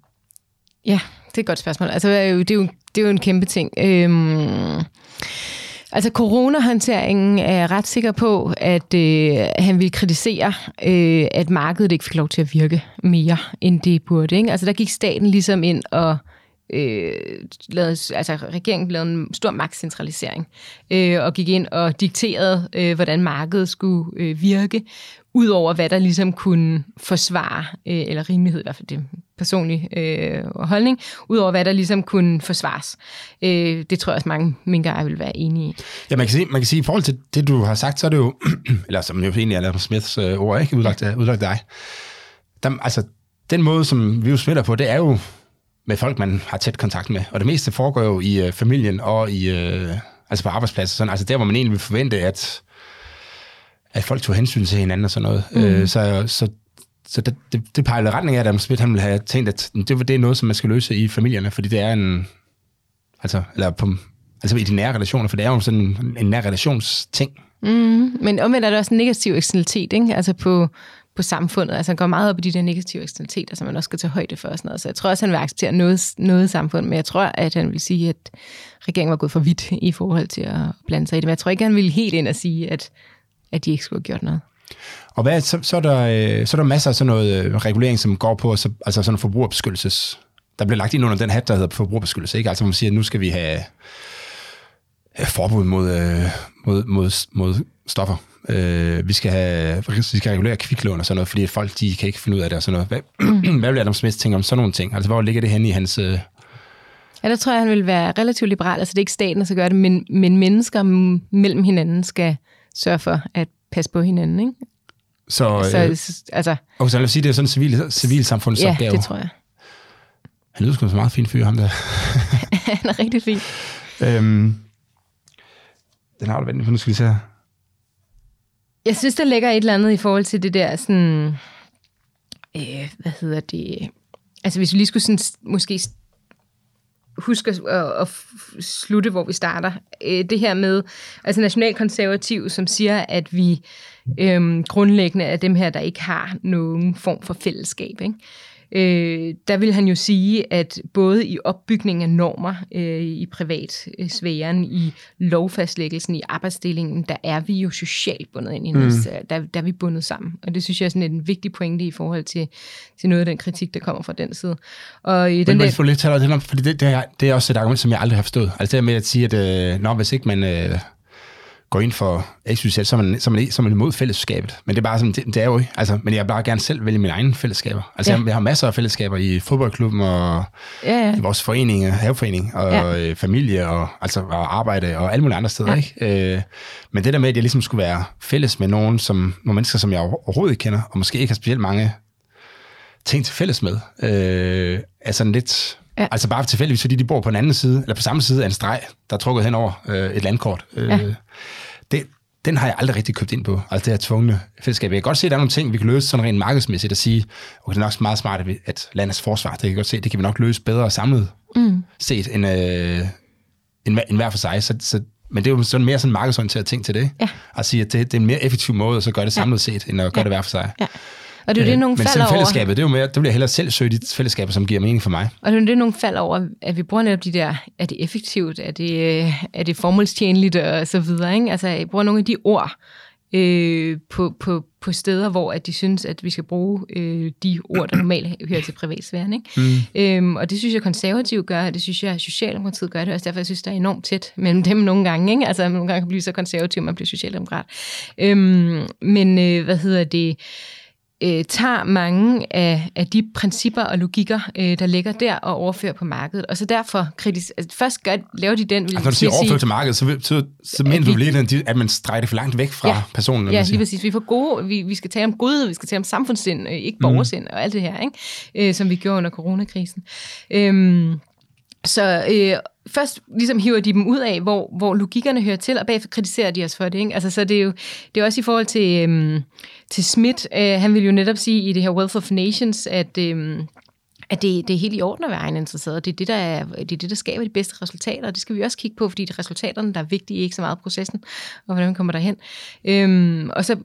Ja, det er et godt spørgsmål. Altså, det er jo, det er jo, en kæmpe ting. Øhm, altså, coronahåndteringen er jeg ret sikker på, at øh, han vil kritisere, øh, at markedet ikke fik lov til at virke mere, end det burde. Ikke? Altså, der gik staten ligesom ind og øh, lavede, altså regeringen lavede en stor magtcentralisering øh, og gik ind og dikterede, øh, hvordan markedet skulle øh, virke, Udover hvad der ligesom kunne forsvare, øh, eller rimelighed i hvert fald, det er personlig øh, holdning, udover hvad der ligesom kunne forsvares. Øh, det tror jeg også mange minkere vil være enige i. Ja, man kan, sige, man kan sige, i forhold til det, du har sagt, så er det jo, [CLEARS THROAT] eller som jo egentlig er Adam Smiths øh, ord, ikke udlagt, udlagt dig. Der, altså, den måde, som vi jo smitter på, det er jo med folk, man har tæt kontakt med. Og det meste foregår jo i øh, familien og i, øh, altså på arbejdspladser. Sådan, altså der, hvor man egentlig vil forvente, at at folk tog hensyn til hinanden og sådan noget. Mm. Øh, så så, så det, det, det pejlede retning af, at Adam Smith han ville have tænkt, at det, det er noget, som man skal løse i familierne, fordi det er en... Altså, eller på, altså i de nære relationer, for det er jo sådan en, en nær relationsting. Mm, men omvendt er der også en negativ eksternalitet, ikke? Altså på, på samfundet. Altså han går meget op i de der negative eksternaliteter, som man også skal tage højde for. Og sådan noget. Så jeg tror også, han vil acceptere noget, noget samfund, men jeg tror, at han vil sige, at regeringen var gået for vidt i forhold til at blande sig i det. Men jeg tror ikke, han vil helt ind og sige, at at de ikke skulle have gjort noget. Og hvad, så, så, er der, øh, så er der masser af sådan noget øh, regulering, som går på så, altså sådan forbrugerbeskyttelses... Der bliver lagt ind under den hat, der hedder forbrugerbeskyttelse. Ikke? Altså man siger, at nu skal vi have forbud mod, øh, mod, mod, mod stoffer. Øh, vi, skal have, vi skal regulere kviklån og sådan noget, fordi folk de kan ikke finde ud af det og sådan noget. Hvad, mm. [CLEARS THROAT] hvad vil Adam Smith tænke om sådan nogle ting? Altså hvor ligger det henne i hans... Øh... Ja, der tror jeg, han vil være relativt liberal. Altså det er ikke staten, der skal gøre det, men, men mennesker mellem hinanden skal, sørge for at passe på hinanden, ikke? Så, så øh, altså, og så lad os sige, det er sådan en civil, civilsamfundsopgave. Ja, det tror jeg. Han lyder sgu så meget fin fyr, ham der. [LAUGHS] han er rigtig fin. øhm, den har du vendt, nu skal vi se Jeg synes, der ligger et eller andet i forhold til det der sådan... Øh, hvad hedder det? Altså, hvis vi lige skulle sådan, måske huske at, at slutte, hvor vi starter. Øh, det her med, altså nationalkonservativ, som siger, at vi øhm, grundlæggende er dem her, der ikke har nogen form for fællesskab. Ikke? Øh, der vil han jo sige, at både i opbygningen af normer øh, i privatsfæren, i lovfastlæggelsen, i arbejdsdelingen, der er vi jo socialt bundet ind i mm. der, der er vi bundet sammen. Og det synes jeg er sådan en vigtig pointe i forhold til, til noget af den kritik, der kommer fra den side. Og i Men den der... få lidt tale om, fordi det, det, er, det er også et argument, som jeg aldrig har forstået. Altså det med at sige, at øh, når hvis ikke man... Øh, går ind for XYZ, så er man, så er man, så er man imod fællesskabet. Men det er bare sådan, det, det er jo ikke. Altså, men jeg vil bare gerne selv vælge mine egne fællesskaber. Altså, ja. jeg, jeg har masser af fællesskaber i fodboldklubben og ja, ja. i vores forening, haveforening og ja. øh, familie og, altså, og arbejde og alle mulige andre steder. Ja. Ikke? Øh, men det der med, at jeg ligesom skulle være fælles med nogen, som, nogle mennesker, som jeg overhovedet ikke kender, og måske ikke har specielt mange ting til fælles med, øh, er sådan lidt... Ja. Altså bare tilfældigvis, fordi de bor på den anden side, eller på samme side af en streg, der er trukket hen over øh, et landkort. Øh, ja det, den har jeg aldrig rigtig købt ind på, altså det her tvungne fællesskab. Jeg kan godt se, at der er nogle ting, vi kan løse sådan rent markedsmæssigt at sige, okay, det er nok meget smart, at landets forsvar, det kan jeg godt se, det kan vi nok løse bedre samlet mm. set, end, øh, end, end hver for sig. Så, så, men det er jo sådan mere sådan en markedsorienteret ting til det. Ja. At sige, at det, det er en mere effektiv måde at så gøre det samlet ja. set, end at gøre ja. det hver for sig. Ja. Og det er jo det, nogle Men falder fællesskabet, det er jo mere, det jeg hellere selv søge de fællesskaber, som giver mening for mig. Og det er jo det, nogle falder over, at vi bruger netop de der, er det effektivt, er det, er det formålstjenligt og så videre. Ikke? Altså, jeg bruger nogle af de ord, øh, på, på, på steder, hvor at de synes, at vi skal bruge øh, de ord, der normalt hører til privatsfæren. Ikke? Mm. Øhm, og det synes jeg, konservative gør, og det synes jeg, Socialdemokratiet gør det også. Derfor jeg synes, der er enormt tæt mellem dem nogle gange. Ikke? Altså, nogle gange kan blive så konservativ, man bliver socialdemokrat. Øhm, men øh, hvad hedder det? Øh, tager mange af, af de principper og logikker, øh, der ligger der, og overfører på markedet. Og så derfor kritis, altså først gør, laver de den... Altså, når du siger overfører til markedet, så, så, så mener du lige, at man streger det for langt væk fra ja, personen. Ja, lige præcis. Vi, får gode, vi, vi skal tale om godhed, vi skal tale om samfundssind, øh, ikke borgersind mm. og alt det her, ikke? Øh, som vi gjorde under coronakrisen. Øhm, så øh, først ligesom hiver de dem ud af, hvor, hvor logikkerne hører til, og bagefter kritiserer de os for det. Ikke? Altså, så det er jo det er også i forhold til, øhm, til Smith. Øh, han vil jo netop sige i det her Wealth of Nations, at, øhm, at det, det er helt i orden at være egeninteresseret. Det er det, der er, det er det, der skaber de bedste resultater, og det skal vi også kigge på, fordi det er resultaterne, der er vigtige, ikke så meget processen, og hvordan man kommer derhen. Øhm, og, så, øh,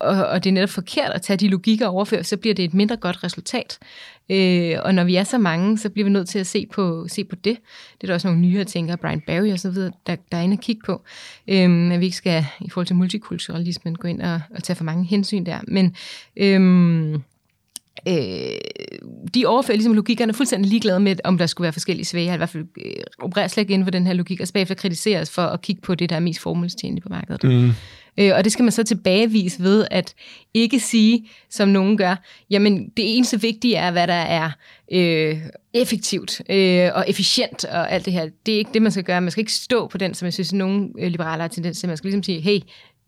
og, og det er netop forkert at tage de logikker og overføre, så bliver det et mindre godt resultat. Øh, og når vi er så mange, så bliver vi nødt til at se på, se på det. Det er der også nogle nyere tænkere, Brian Barry og så videre, der, der er inde og kigge på. Øh, at vi ikke skal, i forhold til multikulturalismen, gå ind og, og tage for mange hensyn der. Men... Øh, øh, de overfører ligesom logikkerne fuldstændig ligeglade med, om der skulle være forskellige svære, i hvert fald øh, opererer slet ikke inden for den her logik, og så bagefter kritiseres for at kigge på det, der er mest formålstjenligt på markedet. Mm. Øh, og det skal man så tilbagevise ved at ikke sige, som nogen gør, jamen det eneste vigtige er, hvad der er øh, effektivt øh, og efficient og alt det her. Det er ikke det, man skal gøre. Man skal ikke stå på den, som jeg synes, nogle øh, liberale har tendens til. Man skal ligesom sige, hey,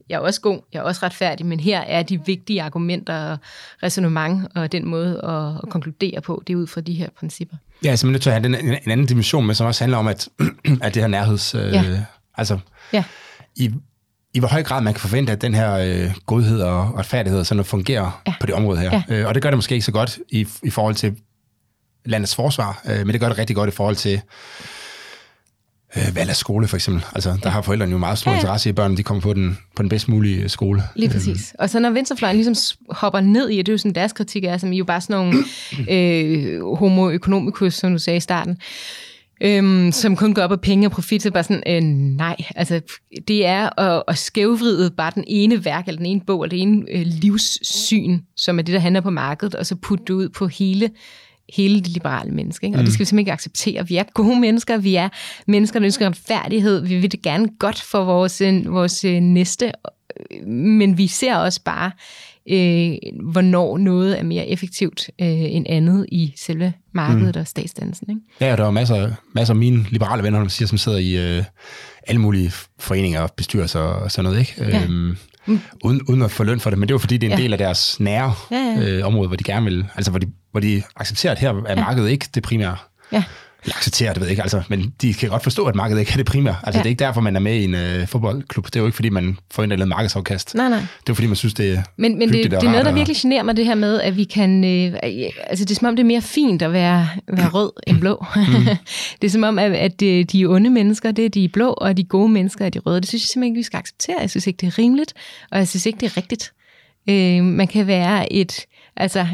jeg er også god, jeg er også retfærdig, men her er de vigtige argumenter og resonemang og den måde at, at konkludere på, det er ud fra de her principper. Ja, så man er nødt til at have den, en, en anden dimension med, som også handler om, at, [CLEARS THROAT] at det her nærheds... Øh, ja. Altså, ja. i, i hvor høj grad man kan forvente, at den her øh, godhed og retfærdighed sådan noget fungerer ja. på det område her. Ja. Øh, og det gør det måske ikke så godt i, i forhold til landets forsvar, øh, men det gør det rigtig godt i forhold til øh, valg af skole for eksempel. Altså, der har forældrene jo meget stor ja, ja. interesse i, at børnene de kommer på den, på den bedst mulige skole. Lige øhm. præcis. Og så når venstrefløjen ligesom hopper ned i, og det er jo sådan deres kritik er, som I jo bare sådan nogle [CLEARS THROAT] øh, homo economicus, som du sagde i starten, øhm, som kun går op af penge og profit, så bare sådan, øh, nej, altså det er at, at skævvride bare den ene værk, eller den ene bog, eller det ene øh, livssyn, som er det, der handler på markedet, og så putte det ud på hele hele det liberale menneske. Ikke? Og mm. det skal vi simpelthen ikke acceptere. Vi er gode mennesker, vi er mennesker, der ønsker retfærdighed, vi vil det gerne godt for vores, øh, vores øh, næste, men vi ser også bare, øh, hvornår noget er mere effektivt øh, end andet i selve markedet mm. og statsdansen. Ikke? Ja, der er masser, masser af mine liberale venner, siger, som sidder i øh, alle mulige foreninger og bestyrelser og sådan noget. Ikke? Ja. Øhm, mm. uden, uden at få løn for det, men det er jo fordi, det er en ja. del af deres nære ja, ja. Øh, område, hvor de gerne vil, altså hvor de, hvor de accepterer, at her er markedet ikke det primære. Ja acceptere det, ved jeg ikke, altså, men de kan godt forstå, at markedet ikke er det primære. Altså, ja. det er ikke derfor, man er med i en uh, fodboldklub. Det er jo ikke, fordi man får en eller anden markedsafkast. Nej, nej. Det er fordi, man synes, det er Men, men det, det er noget, der virkelig generer mig, det her med, at vi kan... Øh, altså, det er som om, det er mere fint at være, være rød end blå. Mm. [LAUGHS] det er som om, at, at øh, de onde mennesker, det er de blå, og de gode mennesker er de røde. Det synes jeg simpelthen ikke, vi skal acceptere. Jeg synes ikke, det er rimeligt, og jeg synes ikke, det er rigtigt. Øh, man kan være et Altså,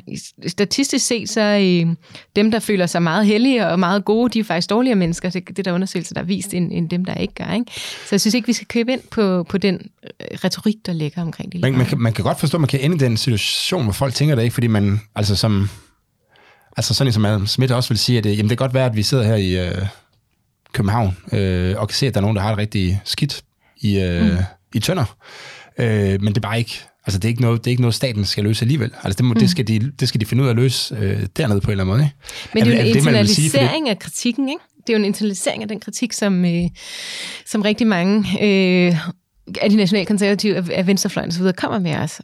statistisk set, så øh, dem, der føler sig meget heldige og meget gode, de er faktisk dårligere mennesker. Det, det der undersøgelser, der er vist, end, end dem, der ikke gør. Ikke? Så jeg synes ikke, vi skal købe ind på, på den øh, retorik, der ligger omkring det. Man, man, kan, man kan godt forstå, at man kan ende i den situation, hvor folk tænker det ikke, fordi man, altså som, altså sådan som Adam Smith også vil sige, at det, jamen det kan godt være, at vi sidder her i øh, København øh, og kan se, at der er nogen, der har det rigtig skidt i, øh, mm. i tønder. Øh, men det er bare ikke Altså, det er ikke noget, det er ikke noget staten skal løse alligevel. Altså, det, må, mm. det, skal de, det skal de finde ud af at løse øh, dernede på en eller anden måde. Ikke? Men det er jo en internalisering sige, af kritikken, ikke? Det er jo en internalisering af den kritik, som, øh, som rigtig mange øh, af de nationalkonservative, af venstrefløjen osv. kommer med os.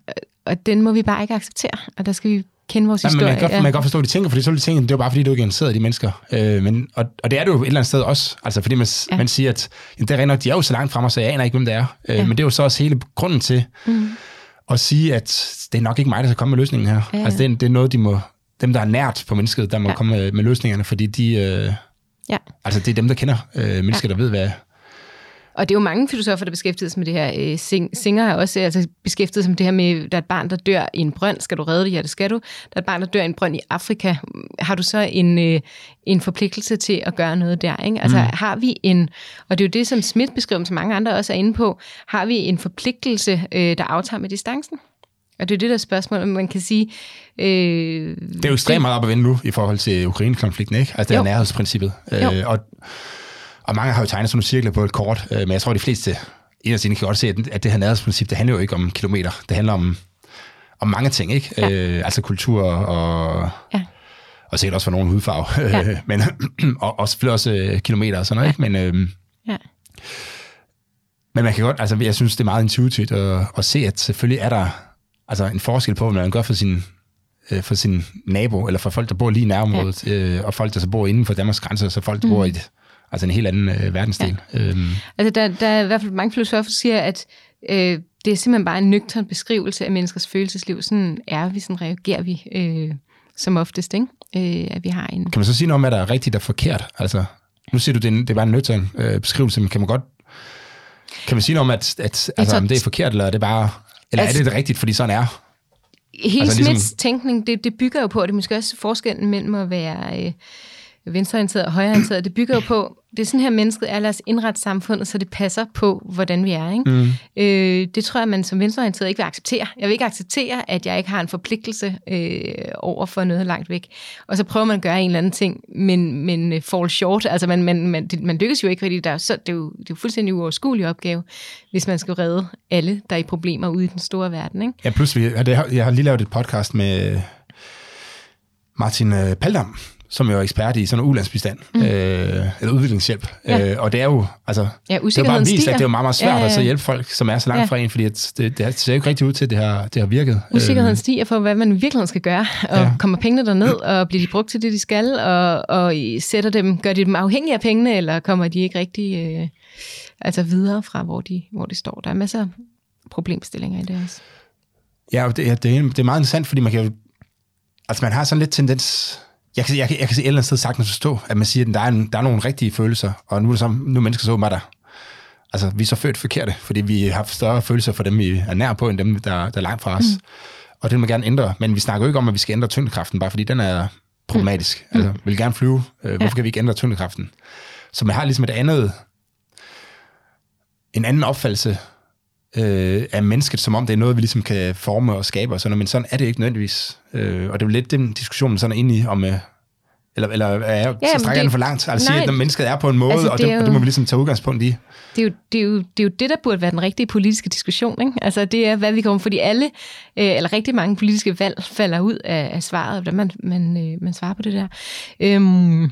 Og den må vi bare ikke acceptere, og der skal vi kende vores historie. Men man, kan ja. man kan godt forstå, at de tænker, fordi så vil de tænke, det var bare fordi, du ikke er interesseret i de mennesker. Øh, men, og, og det er det jo et eller andet sted også, altså fordi man, ja. man siger, at jamen, det er rent de er jo så langt frem, så jeg aner ikke, hvem det er. Øh, ja. Men det er jo så også hele grunden til, mm og sige, at det er nok ikke mig, der skal komme med løsningen her. Ja. Altså, det er, det er noget, de må, dem, der er nært på mennesket, der må ja. komme med, med løsningerne, fordi de, øh, ja. altså, det er dem, der kender øh, mennesker, ja. der ved, hvad, og det er jo mange filosofer, der beskæftiger sig med det her. Øh, Singer har også altså, beskæftiget sig med det her med, der er et barn, der dør i en brønd. Skal du redde det? Ja, det skal du. Der er et barn, der dør i en brønd i Afrika. Har du så en, øh, en forpligtelse til at gøre noget der? Ikke? Altså mm. har vi en, og det er jo det, som Smith beskriver, som mange andre også er inde på, har vi en forpligtelse, øh, der aftager med distancen? Og det er det der spørgsmål, man kan sige... Øh, det er jo ekstremt meget op at vende nu i forhold til Ukraine-konflikten, ikke? Altså det er nærhedsprincippet. Øh, og og mange har jo tegnet sådan nogle cirkler på et kort, øh, men jeg tror, de fleste inderst inde kan godt se, at, at det her nærhedsprincip, det handler jo ikke om kilometer. Det handler om, om mange ting, ikke? Ja. Øh, altså kultur og... Ja. Og sikkert også for nogle hudfarve, ja. [LAUGHS] men, og, og selvfølgelig også øh, kilometer og sådan noget, ja. ikke? Men, øh, ja. men man kan godt, altså jeg synes, det er meget intuitivt at, at se, at selvfølgelig er der altså en forskel på, hvad man gør for sin, øh, for sin nabo, eller for folk, der bor lige i nærområdet, ja. øh, og folk, der så bor inden for Danmarks grænser, så folk, der mm. bor i et Altså en helt anden øh, verdensdel. Ja. Øhm. Altså der, der er i hvert fald mange filosofer, der siger, at øh, det er simpelthen bare en nøgtern beskrivelse af menneskers følelsesliv. Sådan er vi, sådan reagerer vi øh, som oftest, ikke? Øh, at vi har en... Kan man så sige noget om, hvad der er rigtigt og forkert? Altså, nu siger du, det er, det er bare en nøgtern øh, beskrivelse, men kan man godt... Kan man sige noget om, at, at altså, tror, om det er forkert, eller er det bare... Eller altså, er det, det rigtigt, fordi sådan er Hele altså, Smiths ligesom... tænkning, det, det bygger jo på, og det er måske også forskellen mellem at være øh, venstreorienteret og højreorienteret, det bygger jo på, det er sådan her, mennesket er, lad os indrette samfundet, så det passer på, hvordan vi er. Ikke? Mm. Øh, det tror jeg, man som venstreorienteret ikke vil acceptere. Jeg vil ikke acceptere, at jeg ikke har en forpligtelse øh, over for noget langt væk. Og så prøver man at gøre en eller anden ting, men, men øh, fall short. Altså man, man, man, man lykkes jo ikke, fordi der er så, det, er jo, det er jo fuldstændig uoverskuelig opgave, hvis man skal redde alle, der er i problemer ude i den store verden. Ikke? Ja, pludselig. Jeg har lige lavet et podcast med Martin øh, Paldam, som jo er ekspert i sådan en ulandsbistand, mm. øh, eller udviklingshjælp. Ja. Øh, og det er jo, altså, ja, det er bare vist, stiger. at det er meget, meget svært ja, ja, ja. at hjælpe folk, som er så langt ja. fra en, fordi at det, det ser jo ikke rigtig ud til, at det har, det har virket. Usikkerheden øh, stiger for, hvad man virkelig skal gøre, og ja. kommer pengene derned, og bliver de brugt til det, de skal, og, og sætter dem, gør de dem afhængige af pengene, eller kommer de ikke rigtig øh, altså videre fra, hvor de, hvor de står. Der er masser af problemstillinger i det også. Ja, det, det, er, det er meget interessant, fordi man kan jo, altså man har sådan lidt tendens, jeg kan, jeg, kan, jeg kan se et eller andet sted sagtens forstå, at man siger, at der er, en, der er nogle rigtige følelser, og nu er, det så, nu er mennesker så åbenbart der. Altså, vi er så født forkerte, fordi vi har større følelser for dem, vi er nær på, end dem, der, der er langt fra os. Mm. Og det vil man gerne ændre. Men vi snakker jo ikke om, at vi skal ændre tyngdekraften, bare fordi den er problematisk. Mm. Altså, vi vil gerne flyve. Øh, hvorfor ja. kan vi ikke ændre tyngdekraften? Så man har ligesom et andet, en anden opfattelse øh, af mennesket, som om det er noget, vi ligesom kan forme og skabe og sådan men sådan er det ikke nødvendigvis. Øh, og det er jo lidt den diskussion, man sådan er inde i, om, øh, eller, eller er ja, så strækker det, den for langt? Altså nej, sige, at mennesket er på en måde, altså, og, det, jo, og det må vi ligesom tage udgangspunkt i. Det er, jo, det, er jo, det er jo det, der burde være den rigtige politiske diskussion. Ikke? Altså det er, hvad vi kommer, fordi alle, øh, eller rigtig mange politiske valg falder ud af, af svaret, hvordan man, man, øh, man svarer på det der. Øhm,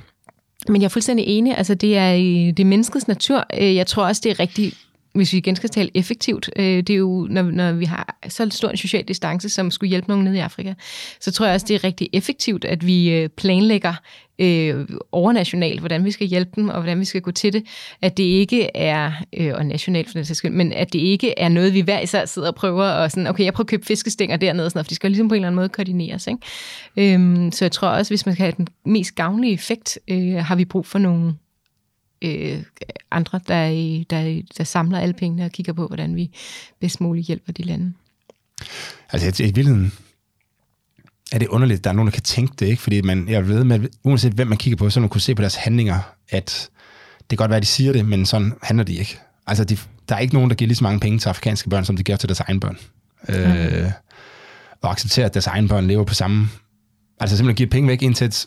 men jeg er fuldstændig enig. Altså, det er, det er menneskets natur. Øh, jeg tror også, det er rigtig hvis vi igen skal tale effektivt, øh, det er jo, når, når vi har så stor en social distance, som skulle hjælpe nogen nede i Afrika, så tror jeg også, det er rigtig effektivt, at vi øh, planlægger øh, overnationalt, hvordan vi skal hjælpe dem, og hvordan vi skal gå til det. At det ikke er, øh, og nationalt for den sags skyld, men at det ikke er noget, vi hver især sidder og prøver, og sådan, okay, jeg prøver at købe fiskestænger dernede, sådan noget, for de skal ligesom på en eller anden måde koordineres. Ikke? Øhm, så jeg tror også, hvis man skal have den mest gavnlige effekt, øh, har vi brug for nogle øh, andre, der, der, der samler alle pengene og kigger på, hvordan vi bedst muligt hjælper de lande. Altså i virkeligheden er det underligt, at der er nogen, der kan tænke det, ikke? fordi man, jeg ved med, uanset hvem man kigger på, så man kunne se på deres handlinger, at det kan godt være, at de siger det, men sådan handler de ikke. Altså, de, der er ikke nogen, der giver lige så mange penge til afrikanske børn, som de giver til deres egne børn. Mm. Øh, og accepterer, at deres egne børn lever på samme... Altså simpelthen giver penge væk ind til et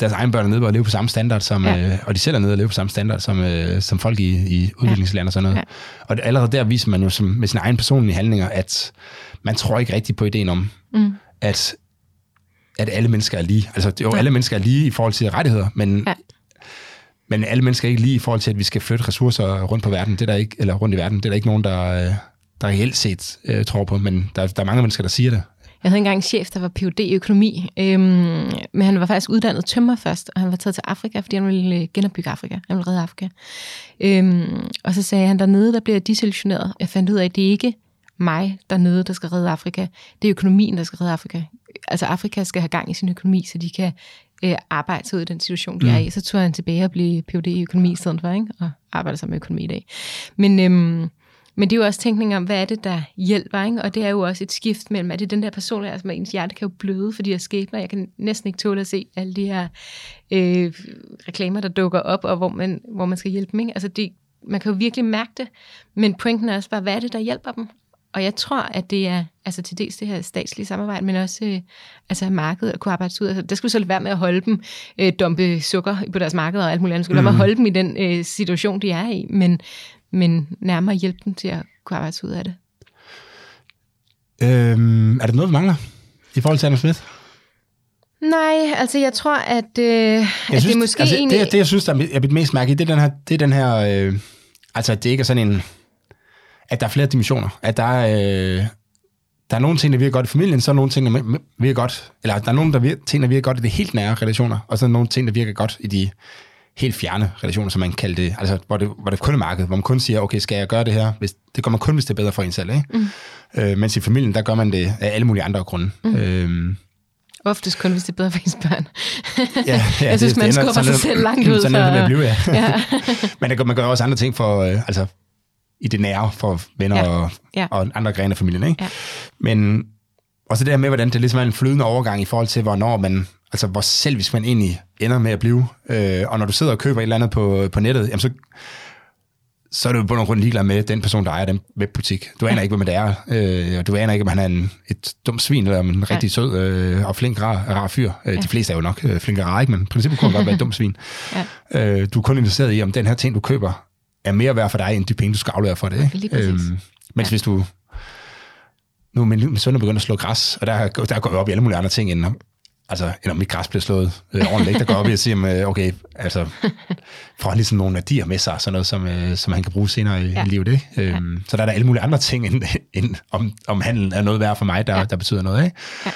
deres egen børn er nede og leve på samme standard, som, ja. øh, og de selv er nede og leve på samme standard, som, øh, som folk i, i udviklingslande og sådan noget. Ja. Og allerede der viser man jo som, med sine egne personlige handlinger, at man tror ikke rigtigt på ideen om, mm. at, at alle mennesker er lige. Altså jo, ja. alle mennesker er lige i forhold til rettigheder, men, ja. men alle mennesker er ikke lige i forhold til, at vi skal flytte ressourcer rundt på verden. Det er der ikke, eller rundt i verden. Det er der ikke nogen, der, øh, der reelt set øh, tror på, men der, der er mange mennesker, der siger det. Jeg havde engang en chef, der var Ph.D. i økonomi, øhm, men han var faktisk uddannet tømmer først, og han var taget til Afrika, fordi han ville øh, genopbygge Afrika. Han ville redde Afrika. Øhm, og så sagde han, dernede, der bliver desillusioneret. Jeg fandt ud af, at det ikke mig dernede, der skal redde Afrika. Det er økonomien, der skal redde Afrika. Altså Afrika skal have gang i sin økonomi, så de kan øh, arbejde sig ud i den situation, de mm. er i. Så tog han tilbage og blev Ph.D. i økonomi i stedet for, ikke? og arbejder sammen med økonomi i dag. Men øhm, men det er jo også tænkning om, hvad er det, der hjælper, ikke? Og det er jo også et skift mellem, er det den der person, altså ens hjerte kan jo bløde for de her skæbner. Jeg kan næsten ikke tåle at se alle de her øh, reklamer, der dukker op, og hvor man, hvor man skal hjælpe dem, ikke? Altså det, man kan jo virkelig mærke det, men pointen er også bare, hvad er det, der hjælper dem? Og jeg tror, at det er altså til dels det her statslige samarbejde, men også øh, altså markedet at kunne arbejde ud. Altså, der skulle så være med at holde dem, øh, dumpe sukker på deres marked og alt muligt andet. Skulle mm. være med at holde dem i den øh, situation, de er i. Men, men nærmere hjælpe dem til at kunne arbejde ud af det. Øhm, er der noget, vi mangler i forhold til Anna Smith? Nej, altså jeg tror, at, øh, jeg at synes, det måske altså, egentlig... Det, det, jeg synes, der er mit mest mærke i, det er den her... Det er den her øh, altså, det ikke er sådan en... At der er flere dimensioner. At der er... Øh, der er nogle ting, der virker godt i familien, så er nogle ting, der virker godt, eller der er nogle der virker, ting, der virker godt i de helt nære relationer, og så er nogle ting, der virker godt i de helt fjerne relationer, som man kalder det, altså hvor det, hvor det kun er markedet, hvor man kun siger, okay, skal jeg gøre det her? Hvis, det gør man kun, hvis det er bedre for en selv, ikke? Mm. Øh, mens i familien, der gør man det af alle mulige andre grunde. Mm. Øhm, Oftest kun, hvis det er bedre for ens børn. ja, ja, [LAUGHS] jeg synes, det, man skubber sig selv langt ud. Sådan er det blive, ja. [LAUGHS] ja. [LAUGHS] Men det, man gør også andre ting for, øh, altså i det nære for venner ja. Og, ja. og andre grene af familien. Ikke? Ja. Men og så det her med, hvordan det ligesom er en flydende overgang i forhold til, hvornår man, altså hvor selvisk man egentlig ender med at blive. Øh, og når du sidder og køber et eller andet på, på nettet, jamen så, så er du på nogen grund ligeglad med den person, der ejer den webbutik. Du aner ikke, hvem det er, øh, og du aner ikke, om han er en, et dumt svin, eller om en rigtig sød øh, og flink, rar, rar fyr. Øh, ja. De fleste er jo nok øh, flinke og rare, ikke? men i princippet kunne han godt være et dumt svin. Ja. Øh, du er kun interesseret i, om den her ting, du køber, er mere værd for dig, end de penge, du skal aflevere for det. Ikke? Øhm, mens ja. hvis du... Nu er min, min søn er begyndt at slå græs, og der, der går jeg op i alle mulige andre ting, end altså, eller mit græs bliver slået øh, ordentligt. Der går op i at sige, øh, okay, altså, får han ligesom nogle værdier med sig, sådan noget, som, øh, som han kan bruge senere i, ja. livet. Ikke? Øhm, ja. Så der er der alle mulige andre ting, end, end om, om handelen er noget værd for mig, der, ja. der betyder noget. Ikke? Ja.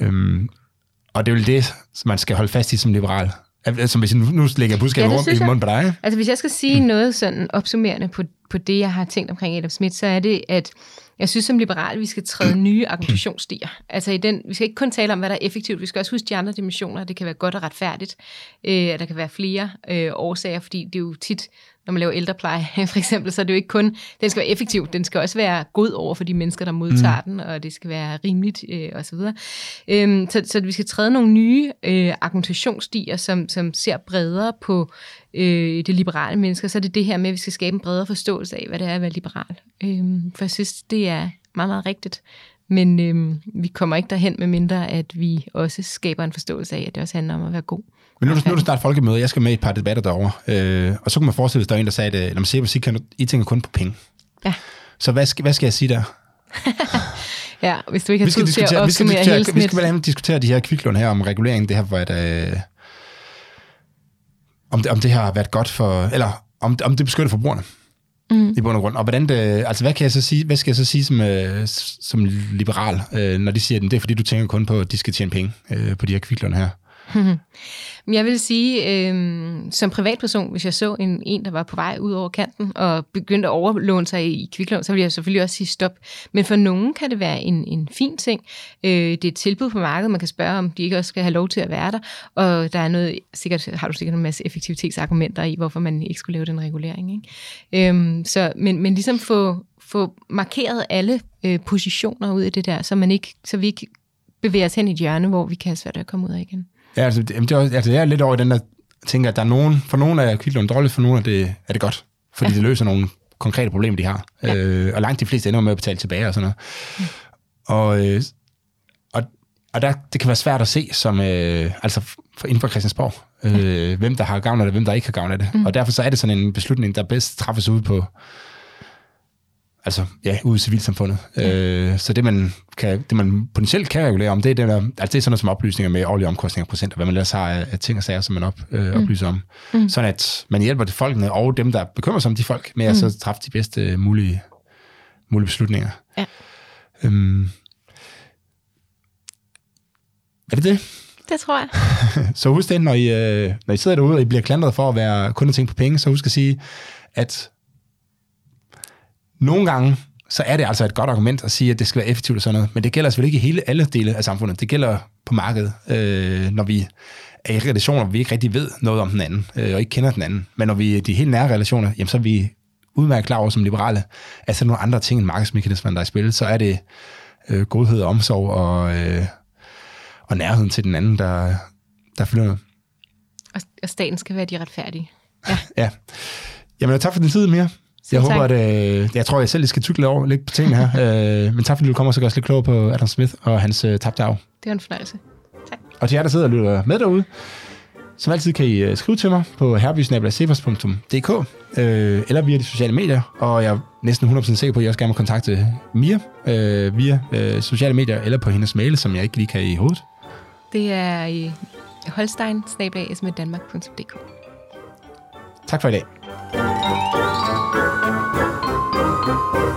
Øhm, og det er jo det, man skal holde fast i som liberal. Altså, hvis jeg nu, nu lægger budskabet ja, i munden på dig. Altså, hvis jeg skal sige mm. noget sådan opsummerende på, på det, jeg har tænkt omkring Adam Smith, så er det, at jeg synes som liberal, vi skal træde nye argumentationsstier. Altså i den, vi skal ikke kun tale om, hvad der er effektivt, vi skal også huske de andre dimensioner. Det kan være godt og retfærdigt, øh, der kan være flere øh, årsager, fordi det er jo tit, når man laver ældrepleje [LAUGHS] for eksempel, så er det jo ikke kun, den skal være effektiv, den skal også være god over for de mennesker, der modtager mm. den, og det skal være rimeligt øh, osv. Øhm, så, så vi skal træde nogle nye øh, argumentationsstier, som, som ser bredere på øh, det liberale mennesker, så er det det her med, at vi skal skabe en bredere forståelse af, hvad det er at være liberal. Øhm, for jeg synes, det er meget, meget rigtigt. Men øhm, vi kommer ikke derhen med mindre, at vi også skaber en forståelse af, at det også handler om at være god. Men nu, nu er det snart folkemøde, jeg skal med i et par debatter derovre, øh, og så kunne man forestille sig, at der er en, der sagde, at når man ser musik, kan I tænker kun på penge. Ja. Så hvad skal, hvad skal jeg sige der? [LAUGHS] ja, hvis du ikke har tid til at vi skal vi skal vel diskutere de her kviklån her om reguleringen, det her, hvor det, øh, om, det, om det har været godt for, eller om, om det beskytter forbrugerne mm. i bund og grund. Og hvordan det, altså hvad, kan jeg så sige, hvad skal jeg så sige som, øh, som liberal, øh, når de siger, at det er fordi, du tænker kun på, at de skal tjene penge øh, på de her kviklån her? Jeg vil sige, øh, som privatperson, hvis jeg så en, en, der var på vej ud over kanten og begyndte at overlåne sig i kviklån, så ville jeg selvfølgelig også sige stop. Men for nogen kan det være en, en fin ting. Øh, det er et tilbud på markedet, man kan spørge, om de ikke også skal have lov til at være der. Og der er noget, sikkert har du sikkert en masse effektivitetsargumenter i, hvorfor man ikke skulle lave den regulering. Ikke? Øh, så, men, men ligesom få, få markeret alle øh, positioner ud af det der, så, man ikke, så vi ikke bevæger os hen i et hjørne, hvor vi kan have svært at komme ud af igen. Ja, altså, det, det er, altså, jeg er lidt over i den der, tænker, at der er nogen, for nogle er kviklån dårligt, for nogle er det, er det godt, fordi ja. det løser nogle konkrete problemer, de har. Ja. Øh, og langt de fleste ender med at betale tilbage og sådan noget. Ja. Og, øh, og, og der, det kan være svært at se, som, øh, altså for, inden for Christiansborg, øh, ja. hvem der har gavn af det, hvem der ikke har gavn af det. Mm. Og derfor så er det sådan en beslutning, der bedst træffes ud på, altså ja, ude i civilsamfundet. Ja. Øh, så det man, kan, det, man potentielt kan regulere om, det er, det der, altså det er sådan noget som oplysninger med årlige omkostninger procent, og hvad man ellers har af, af ting og sager, som man op, øh, mm. oplyser om. Mm. Sådan at man hjælper de folkene og dem, der bekymrer sig om de folk, med mm. at så træffe de bedste mulige, mulige beslutninger. Ja. Øhm, er det det? Det tror jeg. [LAUGHS] så husk det, når I, øh, når I sidder derude, og I bliver klandret for at være kun at tænke på penge, så husk at sige, at nogle gange, så er det altså et godt argument at sige, at det skal være effektivt og sådan noget. Men det gælder selvfølgelig ikke i hele alle dele af samfundet. Det gælder på markedet, øh, når vi er i relationer, hvor vi ikke rigtig ved noget om den anden, øh, og ikke kender den anden. Men når vi er i de helt nære relationer, jamen, så er vi udmærket klar over som liberale, at så er nogle andre ting end markedsmekanismen, der er i spil. Så er det øh, godhed og omsorg og, øh, og nærheden til den anden, der, der fylder noget. Og staten skal være de retfærdige. Ja. ja. Jamen, tak for din tid, Mia. Jeg tak. håber, at øh, jeg tror, jeg selv skal tykle over lidt på tingene her. [LAUGHS] øh, men tak fordi du kommer og så gør os lidt klogere på Adam Smith og hans øh, tabte arv. Det var en fornøjelse. Tak. Og til jer, der sidder og lytter med derude, som altid kan I øh, skrive til mig på herbysnabelagsefers.dk øh, eller via de sociale medier, og jeg er næsten 100% sikker på, at I også gerne må kontakte Mia øh, via øh, sociale medier eller på hendes mail, som jeg ikke lige kan i hovedet. Det er i holstein Tak for i dag. Thank you.